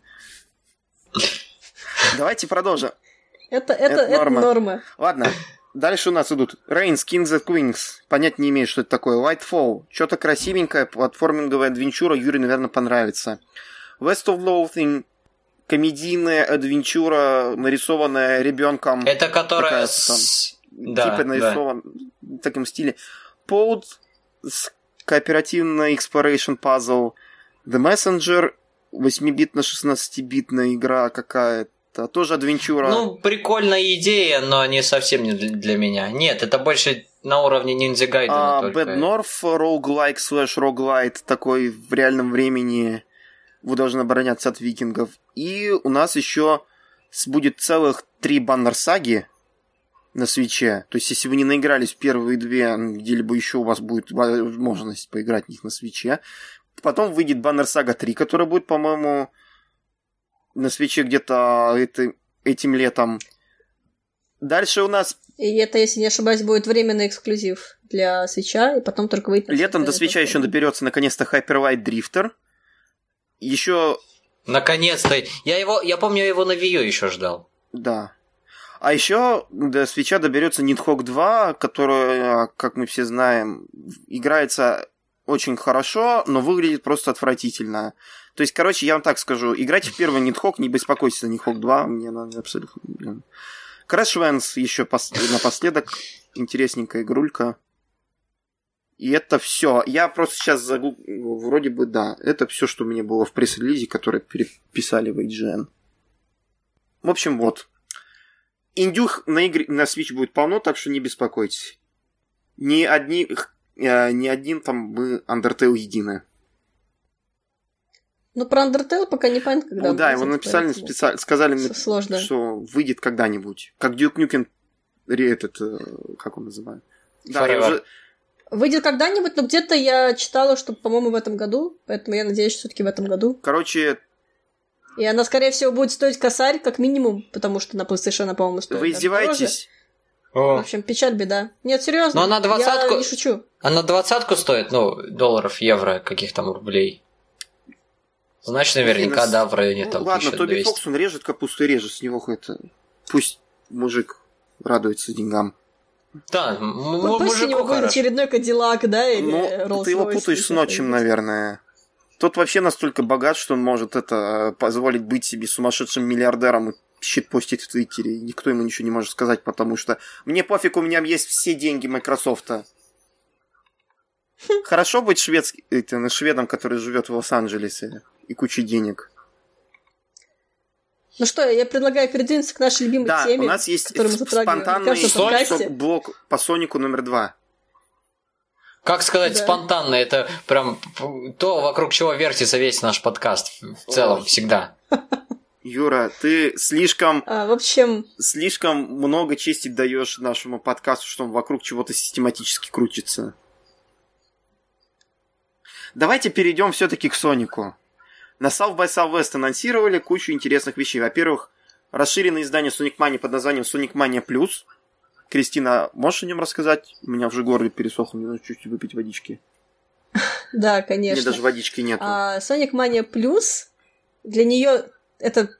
Давайте продолжим. Это, это, Это это, норма. норма. Ладно, дальше у нас идут Reigns, Kings and Queens. Понять не имею, что это такое. Lightfall. Что-то красивенькое, платформинговая адвенчура. Юре, наверное, понравится. West of Loathing. Комедийная адвенчура, нарисованная ребенком. Это которая Какая-то там. с... Да, типа нарисован в таком стиле. Pod с кооперативной exploration puzzle. The Messenger 8-битно 16-битная игра какая-то. Тоже адвенчура. Ну, прикольная идея, но не совсем не для меня. Нет, это больше на уровне ниндзя гайдена А, только. Bad North, roguelike слэш roguelite, такой в реальном времени вы должны обороняться от викингов. И у нас еще будет целых три баннер-саги на свече. То есть, если вы не наигрались в первые две, где-либо еще у вас будет возможность поиграть в них на свече. Потом выйдет баннер-сага 3, которая будет, по-моему, на свече где-то это, этим летом. Дальше у нас... И это, если не ошибаюсь, будет временный эксклюзив для свеча, и потом только выйдет... Летом до свеча еще доберется наконец-то Hyper Light Drifter. Еще... Наконец-то! Я его, я помню, я его на Wii U еще ждал. Да. А еще до свеча доберется Nidhogg 2, которая, как мы все знаем, играется очень хорошо, но выглядит просто отвратительно. То есть, короче, я вам так скажу, играйте в первый Nidhogg, не беспокойтесь за Nidhogg 2, мне надо абсолютно... Crash Vans еще пос... напоследок, интересненькая игрулька. И это все. Я просто сейчас загуглил, вроде бы да, это все, что у меня было в пресс-релизе, которое переписали в IGN. В общем, вот. Индюх на, игре, на Switch будет полно, так что не беспокойтесь. Ни, одни, э, ни один там мы Undertale едины. Ну, про Undertale пока не понятно, когда. Ну, да, его написали специально, сказали, Сложно. что выйдет когда-нибудь. Как Дюк Нюкен, этот, э, как он называет? Да, уже... Выйдет когда-нибудь, но где-то я читала, что, по-моему, в этом году, поэтому я надеюсь, что все-таки в этом году. Короче, и она, скорее всего, будет стоить косарь, как минимум, потому что на PlayStation, по-моему, стоит. Вы издеваетесь? О. В общем, печаль, беда. Нет, серьезно. Но она двадцатку... Я не шучу. Она двадцатку стоит, ну, долларов, евро, каких там рублей. Значит, наверняка, Блин, да, в районе ну, там Ладно, Тоби Фокс, он режет капусту и режет с него это... Пусть мужик радуется деньгам. Да, ну, пусть у него будет очередной Кадиллак, да, или Ну, ты его путаешь с ночем, наверное. Тот вообще настолько богат, что он может это позволить быть себе сумасшедшим миллиардером и щит постить в Твиттере. И никто ему ничего не может сказать, потому что мне пофиг, у меня есть все деньги Microsoft. Хорошо быть шведским, это, шведом, который живет в Лос-Анджелесе и кучей денег. Ну что, я предлагаю передвинуться к нашей любимой да, теме. у нас есть спонтанный блок по Сонику номер два. Как сказать да. спонтанно, это прям то, вокруг чего вертится весь наш подкаст в целом, О. всегда. [LAUGHS] Юра, ты слишком... А, в общем... Слишком много чести даешь нашему подкасту, что он вокруг чего-то систематически крутится. Давайте перейдем все-таки к Сонику. На South by Southwest анонсировали кучу интересных вещей. Во-первых, расширенное издание Sonic Mania под названием Sonic Mania Plus – Кристина, можешь о нем рассказать? У меня уже горло пересохло, мне нужно чуть-чуть выпить водички. [LAUGHS] Да, конечно. Мне даже водички нет. А, Sonic Mania Plus, для нее это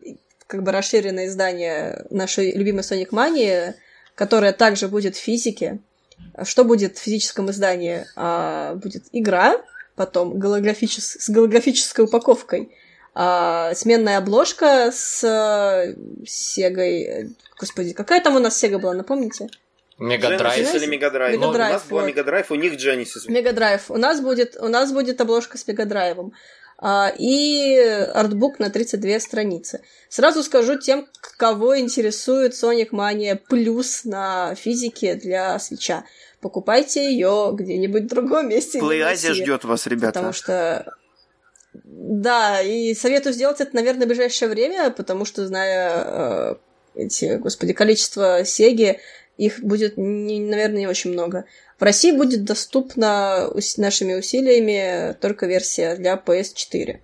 как бы расширенное издание нашей любимой Sonic Mania, которая также будет в физике. Что будет в физическом издании? А, будет игра, потом голографичес... с голографической упаковкой, а, сменная обложка с Сегой Господи, какая там у нас Сега была, напомните? Мегадрайв или Мегадрайв? Ну, у нас была Мегадрайв, у них Genesis. Мегадрайв. У нас будет, у нас будет обложка с Мегадрайвом. А, и артбук на 32 страницы. Сразу скажу тем, кого интересует Sonic Mania Plus на физике для свича. Покупайте ее где-нибудь в другом месте. PlayAsia ждет вас, ребята. Потому что да, и советую сделать это, наверное, в ближайшее время, потому что, зная э, эти, господи, количество Сеги, их будет, не, наверное, не очень много. В России будет доступна нашими усилиями только версия для PS4.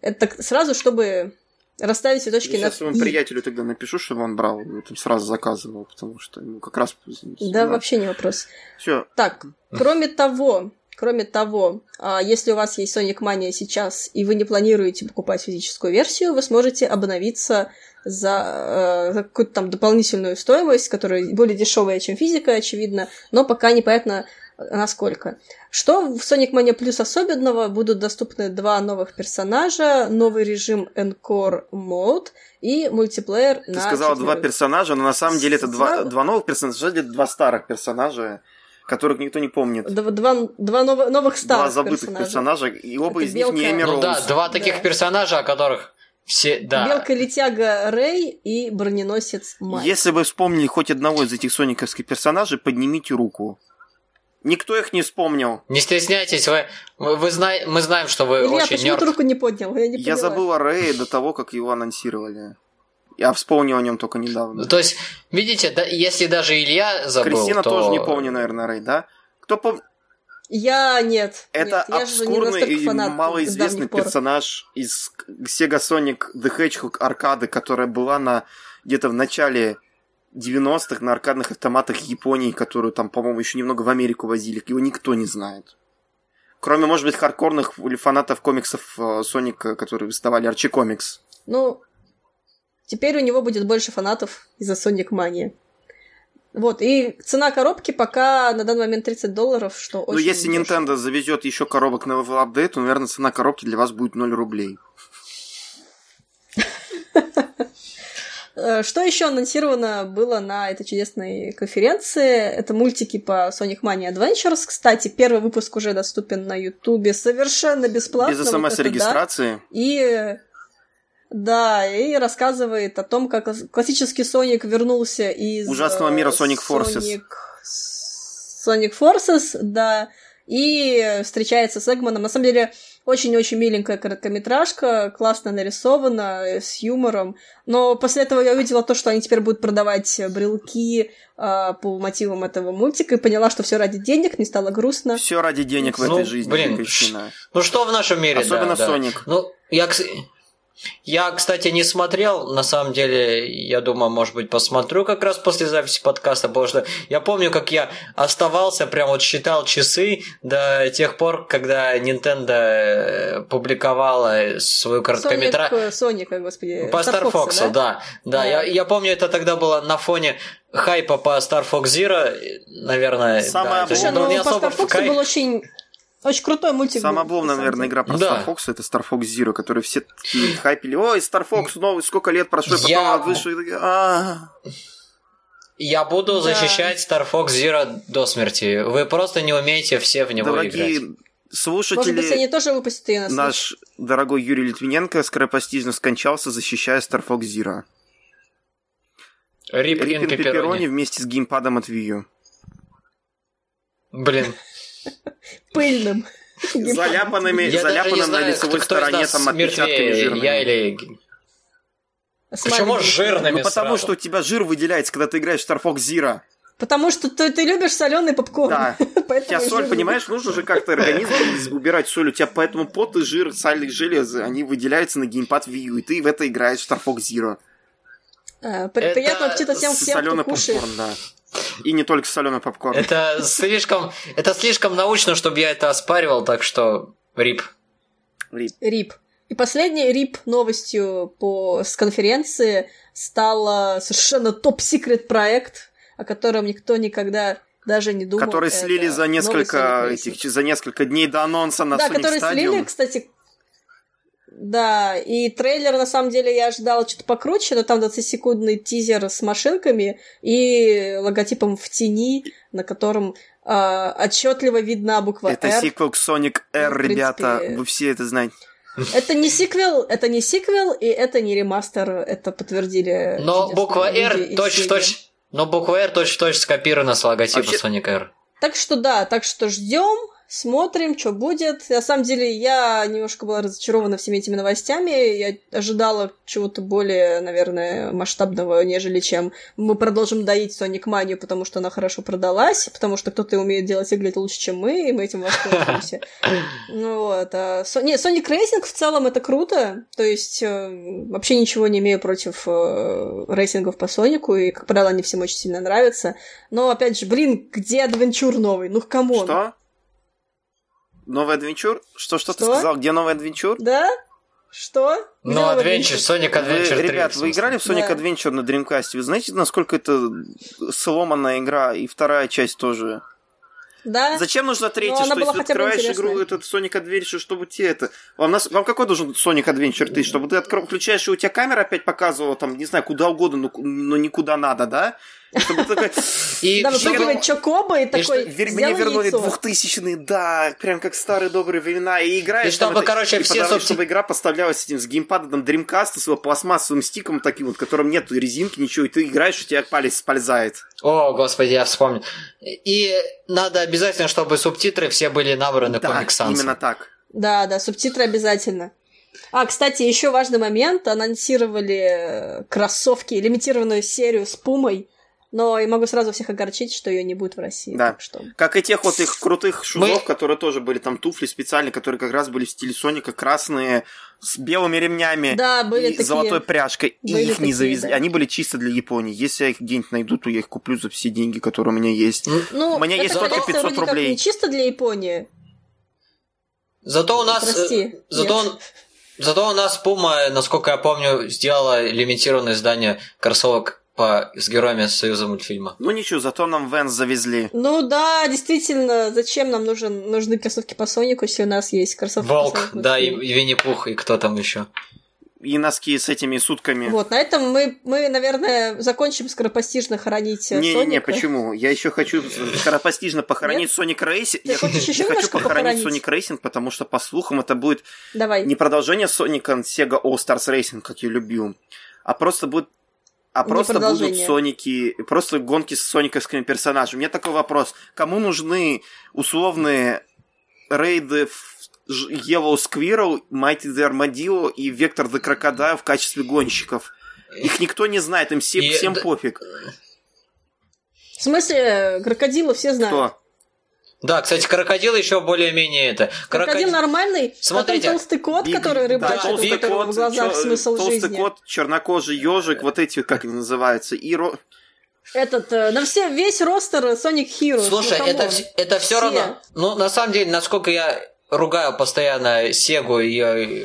Это сразу, чтобы расставить все точки Я над своему приятелю тогда напишу, чтобы он брал, там сразу заказывал, потому что ему как раз... Да, вообще не вопрос. Все. Так, кроме того, Кроме того, а, если у вас есть Sonic Mania сейчас, и вы не планируете покупать физическую версию, вы сможете обновиться за, э, за какую-то там дополнительную стоимость, которая более дешевая, чем физика, очевидно, но пока непонятно насколько. Что в Sonic Mania Plus особенного? Будут доступны два новых персонажа, новый режим Encore Mode и мультиплеер Ты на сказала два персонажа, но на самом деле это два, два новых персонажа или два старых персонажа? которых никто не помнит. Два, два, два новых, новых старых Два забытых персонажа, персонажа и оба это из белка... них не Эми Ну да, два таких да. персонажа, о которых все, да. Белка-летяга Рэй и броненосец Майк. Если вы вспомнили хоть одного из этих сониковских персонажей, поднимите руку. Никто их не вспомнил. Не стесняйтесь, вы, вы, вы зна... мы знаем, что вы Илья, очень почему ты руку не поднял? Я, не Я забыл о Рэе до того, как его анонсировали. Я вспомнил о нем только недавно. Ну, то есть, видите, да, если даже Илья забыл, Кристина то... тоже не помню, наверное, Рэй, да? Кто пом... Я нет. Это нет, я обскурный и малоизвестный персонаж из Sega Sonic The Hedgehog аркады, которая была на где-то в начале 90-х на аркадных автоматах Японии, которую там, по-моему, еще немного в Америку возили. Его никто не знает. Кроме, может быть, хардкорных или фанатов комиксов э, Соника, которые выставали Арчи Комикс. Ну, теперь у него будет больше фанатов из-за Соник Мании. Вот, и цена коробки пока на данный момент 30 долларов, что ну, очень Ну, если дешево. Nintendo завезет еще коробок на level update, то, наверное, цена коробки для вас будет 0 рублей. Что еще анонсировано было на этой чудесной конференции? Это мультики по Sonic Mania Adventures. Кстати, первый выпуск уже доступен на Ютубе совершенно бесплатно. Без смс-регистрации. Да. И да, и рассказывает о том, как классический Соник вернулся из... Ужасного мира Sonic Forces. Sonic, Sonic Forces, да, и встречается с Эгманом. На самом деле, очень-очень миленькая короткометражка, классно нарисована, с юмором. Но после этого я увидела то, что они теперь будут продавать брелки э, по мотивам этого мультика и поняла, что все ради денег, не стало грустно. Все ради денег в ну, этой жизни. Блин, ну что в нашем мире, Особенно да, Соник. Да. Ну, я, я, кстати, не смотрел, на самом деле, я думаю, может быть, посмотрю как раз после записи подкаста, потому что я помню, как я оставался, прям вот считал часы до тех пор, когда Nintendo э, публиковала свою короткометражку. Соника, господи. По Star, Star Fox, да? да. Да, да. Я, я помню, это тогда было на фоне хайпа по Star Fox Zero, наверное. Самое да, Слушай, ну, по Star Fox был очень очень крутой мультик. Самая обломная, наверное, игра про да. Star Fox это Star Fox Zero, который все такие хайпили. Ой, Star Fox новый, сколько лет прошло, потом Я... вышел и такие, а я буду да. защищать Star Fox Zero до смерти. Вы просто не умеете все в него Дорогие играть. слушатели... Может быть, они тоже выпустят ее на Наш дорогой Юрий Литвиненко скоропостижно скончался, защищая Star Fox Zero. Риппин Пепперони вместе с геймпадом от Wii U. Блин. Пыльным. [LAUGHS] Заляпанными, заляпанным на лицевой стороне там отпечатками жирными. Я или Почему жирными? Ну, потому что у тебя жир выделяется, когда ты играешь в Star Fox Zero. Потому что ты, ты любишь соленый попкорн. Да. [LAUGHS] у тебя соль, понимаешь, нужно же как-то организм [LAUGHS] убирать соль. У тебя поэтому пот и жир, саль и железо, они выделяются на геймпад Wii U, и ты в это играешь в Star Fox Zero. А, приятного аппетита всем, всем, кто кушает. попкорн, да. И не только соленый попкорн. Это слишком, это слишком научно, чтобы я это оспаривал, так что рип. Рип. Рип. И последней рип новостью по, с конференции стал совершенно топ-секрет проект, о котором никто никогда даже не думал. Который слили за несколько этих, за несколько дней до анонса на да, Sonic который Stadium. слили, кстати, да, и трейлер, на самом деле, я ожидала что-то покруче, но там 20-секундный тизер с машинками и логотипом в тени, на котором э, отчетливо видна буква Это R. сиквел к Sonic R, ну, ребята, вы все это знаете. Это не сиквел, это не сиквел, и это не ремастер, это подтвердили. Но буква R точь-в-точь, но буква R точь-в-точь скопирована с логотипа Вообще... Sonic R. Так что да, так что ждем смотрим, что будет. На самом деле, я немножко была разочарована всеми этими новостями. Я ожидала чего-то более, наверное, масштабного, нежели чем мы продолжим доить Sonic Mania, потому что она хорошо продалась, потому что кто-то умеет делать игры лучше, чем мы, и мы этим воспользуемся. Ну вот. А... Не, Sonic Racing в целом это круто. То есть, э, вообще ничего не имею против э, racing ов по Сонику, и, как правило, они всем очень сильно нравятся. Но, опять же, блин, где adventure новый? Ну, come on. Что? Новый adventure? Что, что, что ты сказал? Где новый adventure? Да? Что? Ну, Adventure, Sonic Adventure вы, 3. Ребят, вы играли в Sonic да. Adventure на Dreamcast? Вы знаете, насколько это сломанная игра? И вторая часть тоже. Да. Зачем нужна третья? Ну, что если ты открываешь игру, этот Sonic Adventure, чтобы тебе это... Вам, нас... Вам какой должен Sonic Adventure 3? Чтобы ты открыл, включаешь, и у тебя камера опять показывала, там, не знаю, куда угодно, но, но никуда надо, да? Чтобы такой... И да, выпрыгивает Чокоба и такой, Мне вернули двухтысячные, да, прям как старые добрые времена, и играешь... И чтобы, короче, все... Чтобы игра поставлялась с этим, с геймпадом Dreamcast, с его пластмассовым стиком таким вот, которым нет резинки, ничего, и ты играешь, у тебя палец спользает. О, господи, я вспомнил. И надо обязательно, чтобы субтитры все были набраны да, Sans. именно так. Да, да, субтитры обязательно. А, кстати, еще важный момент. Анонсировали кроссовки, лимитированную серию с Пумой Но и могу сразу всех огорчить, что ее не будет в России. Да. Так что... Как и тех вот их крутых шузов, Мы- которые тоже были там туфли специальные, которые как раз были в стиле Соника, красные, с белыми ремнями Да, были и такие. золотой пряжкой. И Были их не такие, завезли. да. Они были чисто для Японии. Если я их где-нибудь найду, то я их куплю за все деньги, которые у меня есть. Ну, У меня это есть только коллекция 500 вроде как рублей. не чисто для Японии. Зато у нас... Прости, э, зато, он- зато у нас Пума, насколько я помню, сделала лимитированное издание кроссовок по, с героями Союза мультфильма. Ну ничего, зато нам Венс завезли. Ну да, действительно, зачем нам нужен, нужны кроссовки по Сонику, если у нас есть кроссовки по Волк, Сонику? да, и, и Винни-Пух, и кто там еще. И носки с этими сутками. Вот, на этом мы, мы, наверное, закончим скоропостижно хоронить э, Не-не-не, Соника. почему? Я еще хочу скоропостижно похоронить Sonic Racing. Я, хочешь еще хочу похоронить похоронить? Sonic Racing, потому что, по слухам, это будет Давай. не продолжение Соника Sega All Stars Racing, как я любил, а просто будет а Не просто будут. Соники, просто гонки с сониковскими персонажами. У меня такой вопрос. Кому нужны условные рейды в Yellow Squirrel, Mighty the Armadillo и Vector the Crocodile в качестве гонщиков? Их никто не знает, им все, И- всем пофиг. В смысле, крокодила все знают. Кто? Да, кстати, крокодил еще более-менее это. Крокодил нормальный, Смотрите, потом толстый кот, который да, рыбачит, у толстый которого кот, в глазах чё- смысл толстый жизни. кот, чернокожий ежик, вот эти, как они называются, и ро- Этот, э, на все, весь ростер Sonic Heroes. Слушай, ну, это, это все Все. равно. Ну, на самом деле, насколько я ругаю постоянно Сегу и э,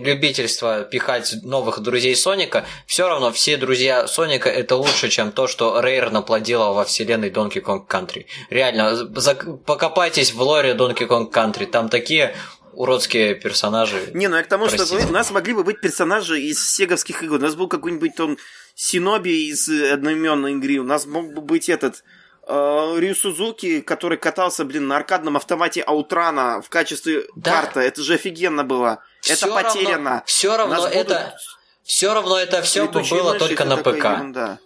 любительство пихать новых друзей Соника, все равно все друзья Соника это лучше, чем то, что Рейр наплодила во вселенной Donkey Kong Country. Реально, за- покопайтесь в лоре Donkey Kong Country, там такие уродские персонажи. Не, ну я к тому, Простите. что у нас могли бы быть персонажи из сеговских игр. У нас был какой-нибудь там Синоби из одноименной игры. У нас мог бы быть этот э, Рю Сузуки, который катался, блин, на аркадном автомате Аутрана в качестве Да. карта. Это же офигенно было. Это Всё потеряно. Равно, все равно нас будут это... Все равно это все бы было только на ПК. ерунда.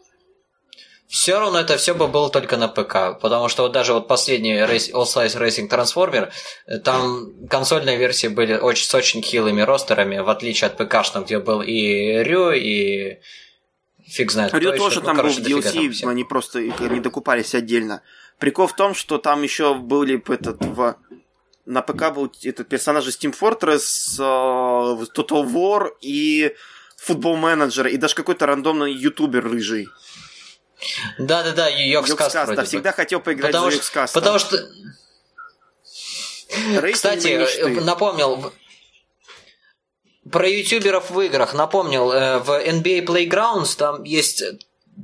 Все равно это все бы было только на ПК, потому что вот даже вот последний All Slice Racing Transformer, э, там консольные версии были очень, с очень хилыми ростерами, в отличие от ПК, где был и Рю, и фиг знает Рю еще. тоже Ну, там короче, был в DLC, всех. они просто не докупались отдельно. Прикол в том, что там еще были этот в на ПК был этот персонаж из Team Fortress, э, Total War и футбол менеджер и даже какой-то рандомный ютубер рыжий. Да-да-да, Йокскаст Йокскаст, вроде да, бы. всегда хотел поиграть Потому за что, Йокскаста. потому что, кстати, э, напомнил, про ютуберов в играх, напомнил, э, в NBA Playgrounds там есть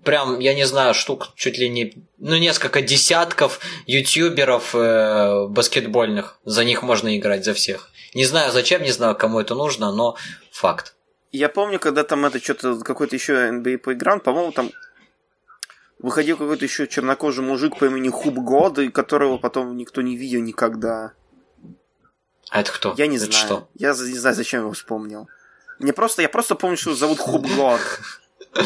прям, я не знаю, штук чуть ли не, ну, несколько десятков ютуберов э, баскетбольных. За них можно играть, за всех. Не знаю зачем, не знаю, кому это нужно, но факт. Я помню, когда там это что-то какой-то еще NBA Playground, по-моему, там выходил какой-то еще чернокожий мужик по имени Хуб Год, и которого потом никто не видел никогда. А это кто? Я не Это знаю. Что? Я не знаю, зачем его вспомнил. Мне просто, я просто помню, что его зовут Хуб Год. [LAUGHS]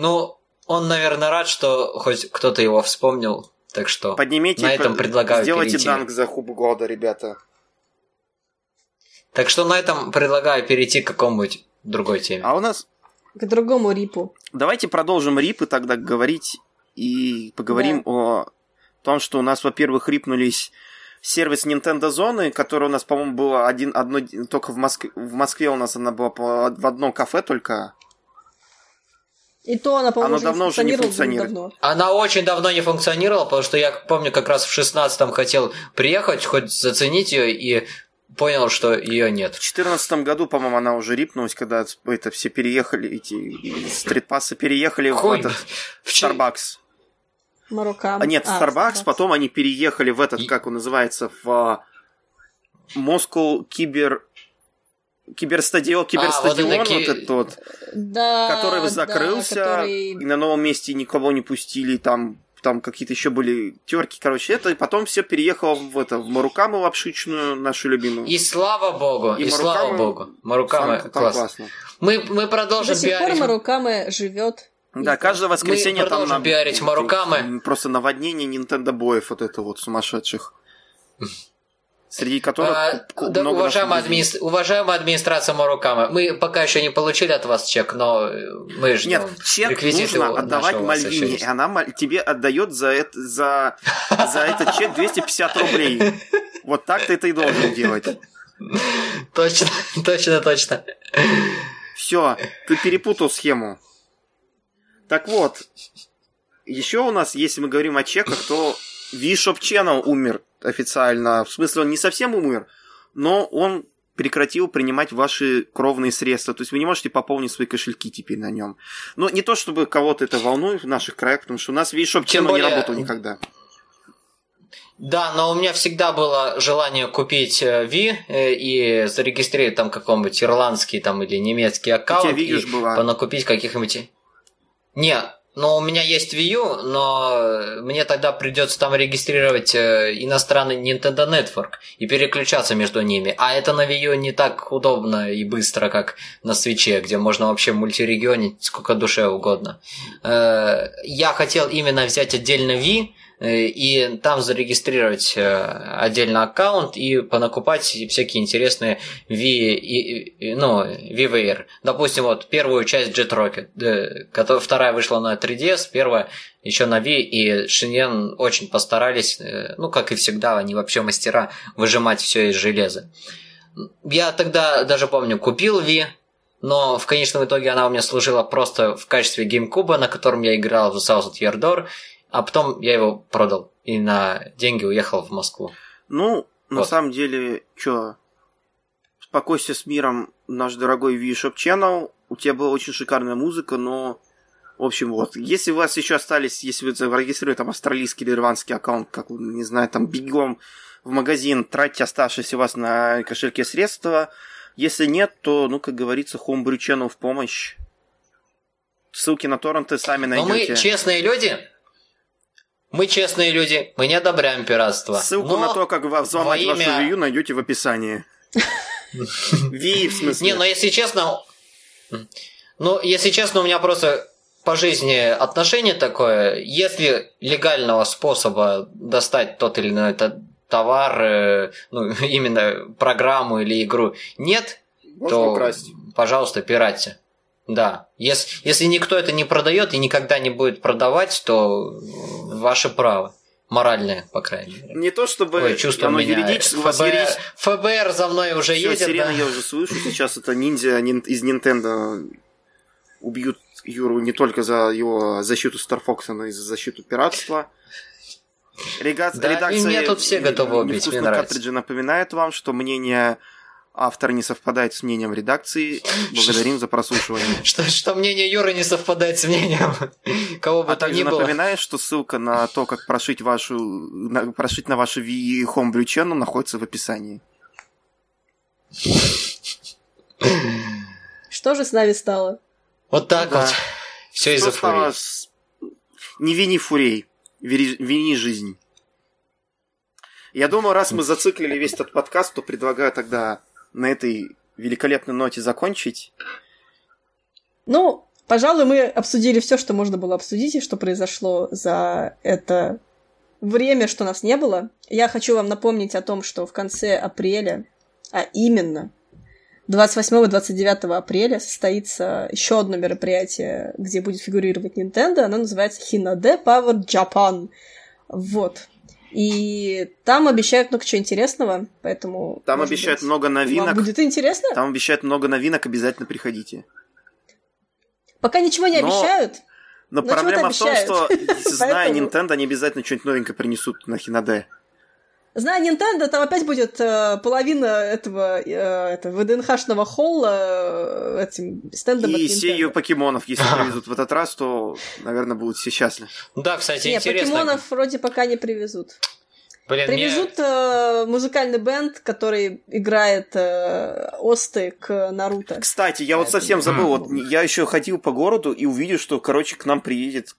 Ну, он, наверное, рад, что хоть кто-то его вспомнил. Так что Поднимите, на этом предлагаю сделайте перейти. данк за Хуб Года, ребята. Так что на этом предлагаю перейти к какому-нибудь другой теме. А у нас... К другому рипу. Давайте продолжим рипы тогда говорить и поговорим о том, что у нас, во-первых, рипнулись сервис Nintendo Зоны, который у нас, по-моему, было один, одно, только в Москве, в Москве у нас она была по- в одном кафе только. И то она, по-моему, Оно давно уже не функционирует. давно. Она очень давно не функционировала, потому что я помню, как раз в 16-м хотел приехать, хоть заценить ее, и понял, что ее нет. В 2014 году, по-моему, она уже рипнулась, когда это все переехали, эти из стритпасса переехали в Хуй. этот В Starbucks. Марокко. А нет, в Starbucks, потом они переехали в этот, И- как он называется, в а, Moscow Кибер... Киберстадион, киберстадион, вот это вот, ки- этот вот, Да, который да, закрылся, который- и на новом месте никого не пустили, там, там какие-то еще были терки, короче, это, и потом все переехало в это, в Марукаму лапшичную, нашу любимую. И слава богу, и, И слава Марукамы- богу. Марукамы Там- там классно. Мы, мы До продолжим сих пор пиарить. Марукаме живет. Да, каждое воскресенье там продолжим на- пиарить Марукамы. Просто наводнение Nintendo боев вот это вот сумасшедших. [LAUGHS] среди которых а, да, много уважаемая, админи... уважаемая администрация Марукама, мы пока еще не получили от вас чек, но мы ждем. Нет, чек нужно отдавать Мальвине, и она тебе отдает за, это, за, за этот чек 250 рублей. Вот так ты это и должен делать. Точно, точно, точно. Все, ты перепутал схему. Так вот, еще у нас, если мы говорим о чеках, то V-Shop Channel умер официально. В смысле, он не совсем умер, но он прекратил принимать ваши кровные средства. То есть вы не можете пополнить свои кошельки теперь на нем. Но не то, чтобы кого-то это волнует в наших краях, потому что у нас V-Shop Channel более... не работал никогда. Да, но у меня всегда было желание купить э, э, и зарегистрировать там какой-нибудь ирландский там или немецкий аккаунт. У тебя и была. понакупить каких-нибудь... Не, но у меня есть Wii U, но мне тогда придется там регистрировать э, иностранный Nintendo Network и переключаться между ними. А это на Wii U не так удобно и быстро, как на Switch, где можно вообще мультирегионить сколько душе угодно. Я хотел именно взять отдельно Wii, Э, и там зарегистрировать э, отдельно аккаунт и понакупать всякие интересные V, ну, VVR. Допустим, вот первую часть Jet Rocket, э, вторая вышла на 3DS, первая еще на V, и Шиньен очень постарались, ну, как и всегда, они вообще мастера выжимать все из железа. Я тогда даже помню, купил V, но в конечном итоге она у меня служила просто в качестве геймкуба, на котором я играл в The of Yardor, а потом я его продал и на деньги уехал в Москву. Ну, вот. на самом деле, что, спокойся с миром, наш дорогой V-Shop Channel. У тебя была очень шикарная музыка, но в общем, вот. Если у вас еще остались, если вы зарегистрируете там австралийский или ирландский аккаунт, как, не знаю, там, бегом в магазин, тратьте оставшиеся у вас на кошельке средства. Если нет, то, ну, как говорится, Homebrew Channel в помощь. Ссылки на торренты сами найдете. Но мы честные люди, мы честные люди, мы не одобряем пиратство. Ссылку на то, как взломать имя... вашу Wii найдете в описании. [LAUGHS] Ви, в смысле. Не, но если честно... Ну, если честно, у меня просто по жизни отношение такое. Если легального способа достать тот или иной товар, э, ну, [LAUGHS] именно программу или игру нет, Можно то, украсть. пожалуйста, пиратьте. Да. Если, если никто это не продает и никогда не будет продавать, то ваше право. Моральное, по крайней мере. Не то чтобы Ой, чувство оно юридически... ФБР, вас юридически... ФБР за мной уже Всё, едет. Сирена да? я уже слышу. Сейчас это ниндзя из Nintendo убьют Юру не только за его защиту Star Fox, но и за защиту пиратства. Рега... Да, редакция и мне тут все готовы убить, мне нравится. напоминает вам, что мнение автор не совпадает с мнением редакции. Благодарим за прослушивание. [LAUGHS] Что, что мнение Юры не совпадает с мнением [LAUGHS] кого бы а то ни было. напоминаю, что ссылка на то, как прошить вашу на, прошить на вашу Wii Homebrew Channel находится в описании. Что же с нами стало? Вот так да. вот. Все из-за фурей. С... Не вини фурей, вини жизнь. Я думаю, раз мы зациклили весь этот подкаст, то предлагаю тогда на этой великолепной ноте закончить. Ну, пожалуй, мы обсудили все, что можно было обсудить, и что произошло за это время, что нас не было. Я хочу вам напомнить о том, что в конце апреля, а именно 28-29 апреля состоится еще одно мероприятие, где будет фигурировать Nintendo. Оно называется Hinode Power Japan. Вот. И там обещают много чего интересного, поэтому... Там обещают быть, много новинок. Будет интересно? Там обещают много новинок, обязательно приходите. Пока ничего не но... обещают. Но, но проблема в том, что, зная [LAUGHS] Nintendo, они обязательно что-нибудь новенькое принесут на Хинаде. Зная Nintendo, там опять будет э, половина этого, э, этого ВДНХшного холла э, этим стендом И серию покемонов, если [LAUGHS] привезут в этот раз, то, наверное, будут все счастливы. Да, кстати, не, интересно. покемонов вроде пока не привезут. Блин, Привезут мне... э, музыкальный бенд, который играет э, осты к Наруто. Кстати, я вот совсем забыл, вот я еще ходил по городу и увидел, что, короче, к нам приедет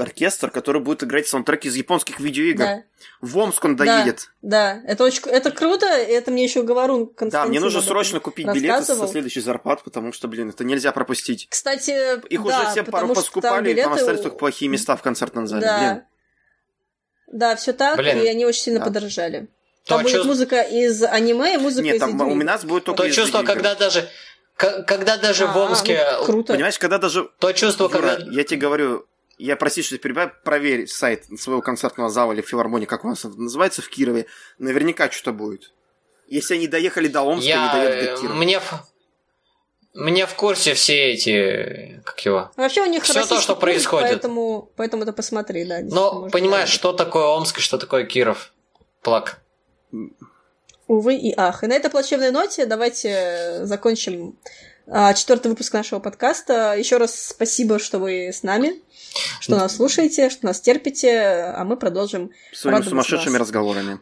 оркестр, который будет играть саундтреки из японских видеоигр. Да. В Омск он доедет. Да, да. это очень это круто, это мне еще говорун Константин Да, мне нужно срочно купить билеты со следующей зарплат, потому что, блин, это нельзя пропустить. Кстати, Их да, уже все пару поскупали, там, там остались только плохие места в концертном зале. Да, блин. да все так, блин. и они очень сильно да. подорожали. Там будет музыка из аниме и музыка Нет, из там у нас будет только То чувство, когда даже когда даже в Омске... Ну, круто. Понимаешь, когда даже... То чувство, Юра, когда... я тебе говорю, я прости, что перебиваю, проверь сайт своего концертного зала или филармонии, как у нас это называется, в Кирове. Наверняка что-то будет. Если они доехали до Омска, я... они доедут до Кирова. Мне... Мне в курсе все эти... Как его? Вообще у них Все то, что происходит. Поэтому, поэтому это посмотри, да. Но понимаешь, что такое Омск и что такое Киров? Плак. Увы и ах. И на этой плачевной ноте давайте закончим четвертый выпуск нашего подкаста. Еще раз спасибо, что вы с нами, что нас слушаете, что нас терпите, а мы продолжим Своими сумасшедшими вас. разговорами.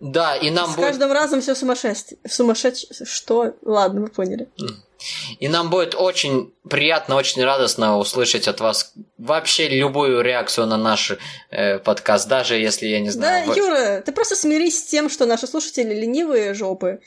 Да, и нам С будет... каждым разом все сумасшествие. Сумасшедшее. Что? Ладно, вы поняли. И нам будет очень приятно, очень радостно услышать от вас вообще любую реакцию на наш э, подкаст, даже если я не знаю. Да, вы... Юра, ты просто смирись с тем, что наши слушатели ленивые жопы.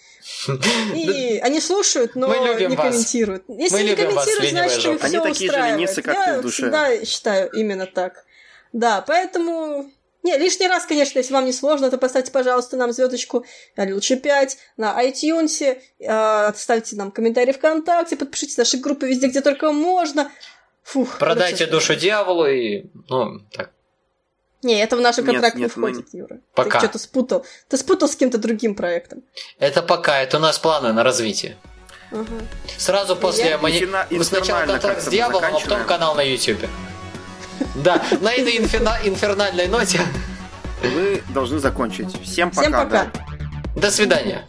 [LAUGHS] И они слушают, но не комментируют. Если не комментируют, значит, их все устраивает. Я всегда считаю именно так. Да, поэтому не, лишний раз, конечно, если вам не сложно, то поставьте, пожалуйста, нам звездочку или лучше 5 на iTunes, э, ставьте нам комментарий ВКонтакте, подпишитесь на наши группы везде, где только можно. Фух. Продайте душу дьяволу и, ну, так. Не, это в наш контракт нет, не входит, мы... Юра. Пока. Ты что-то спутал. Ты спутал с каким-то другим проектом. Это пока, это у нас планы на развитие. Угу. Сразу после я... мани... Сначала контракт с дьяволом, а потом канал на YouTube. Да, на этой инфернальной ноте вы должны закончить. Всем пока. Всем пока. До свидания.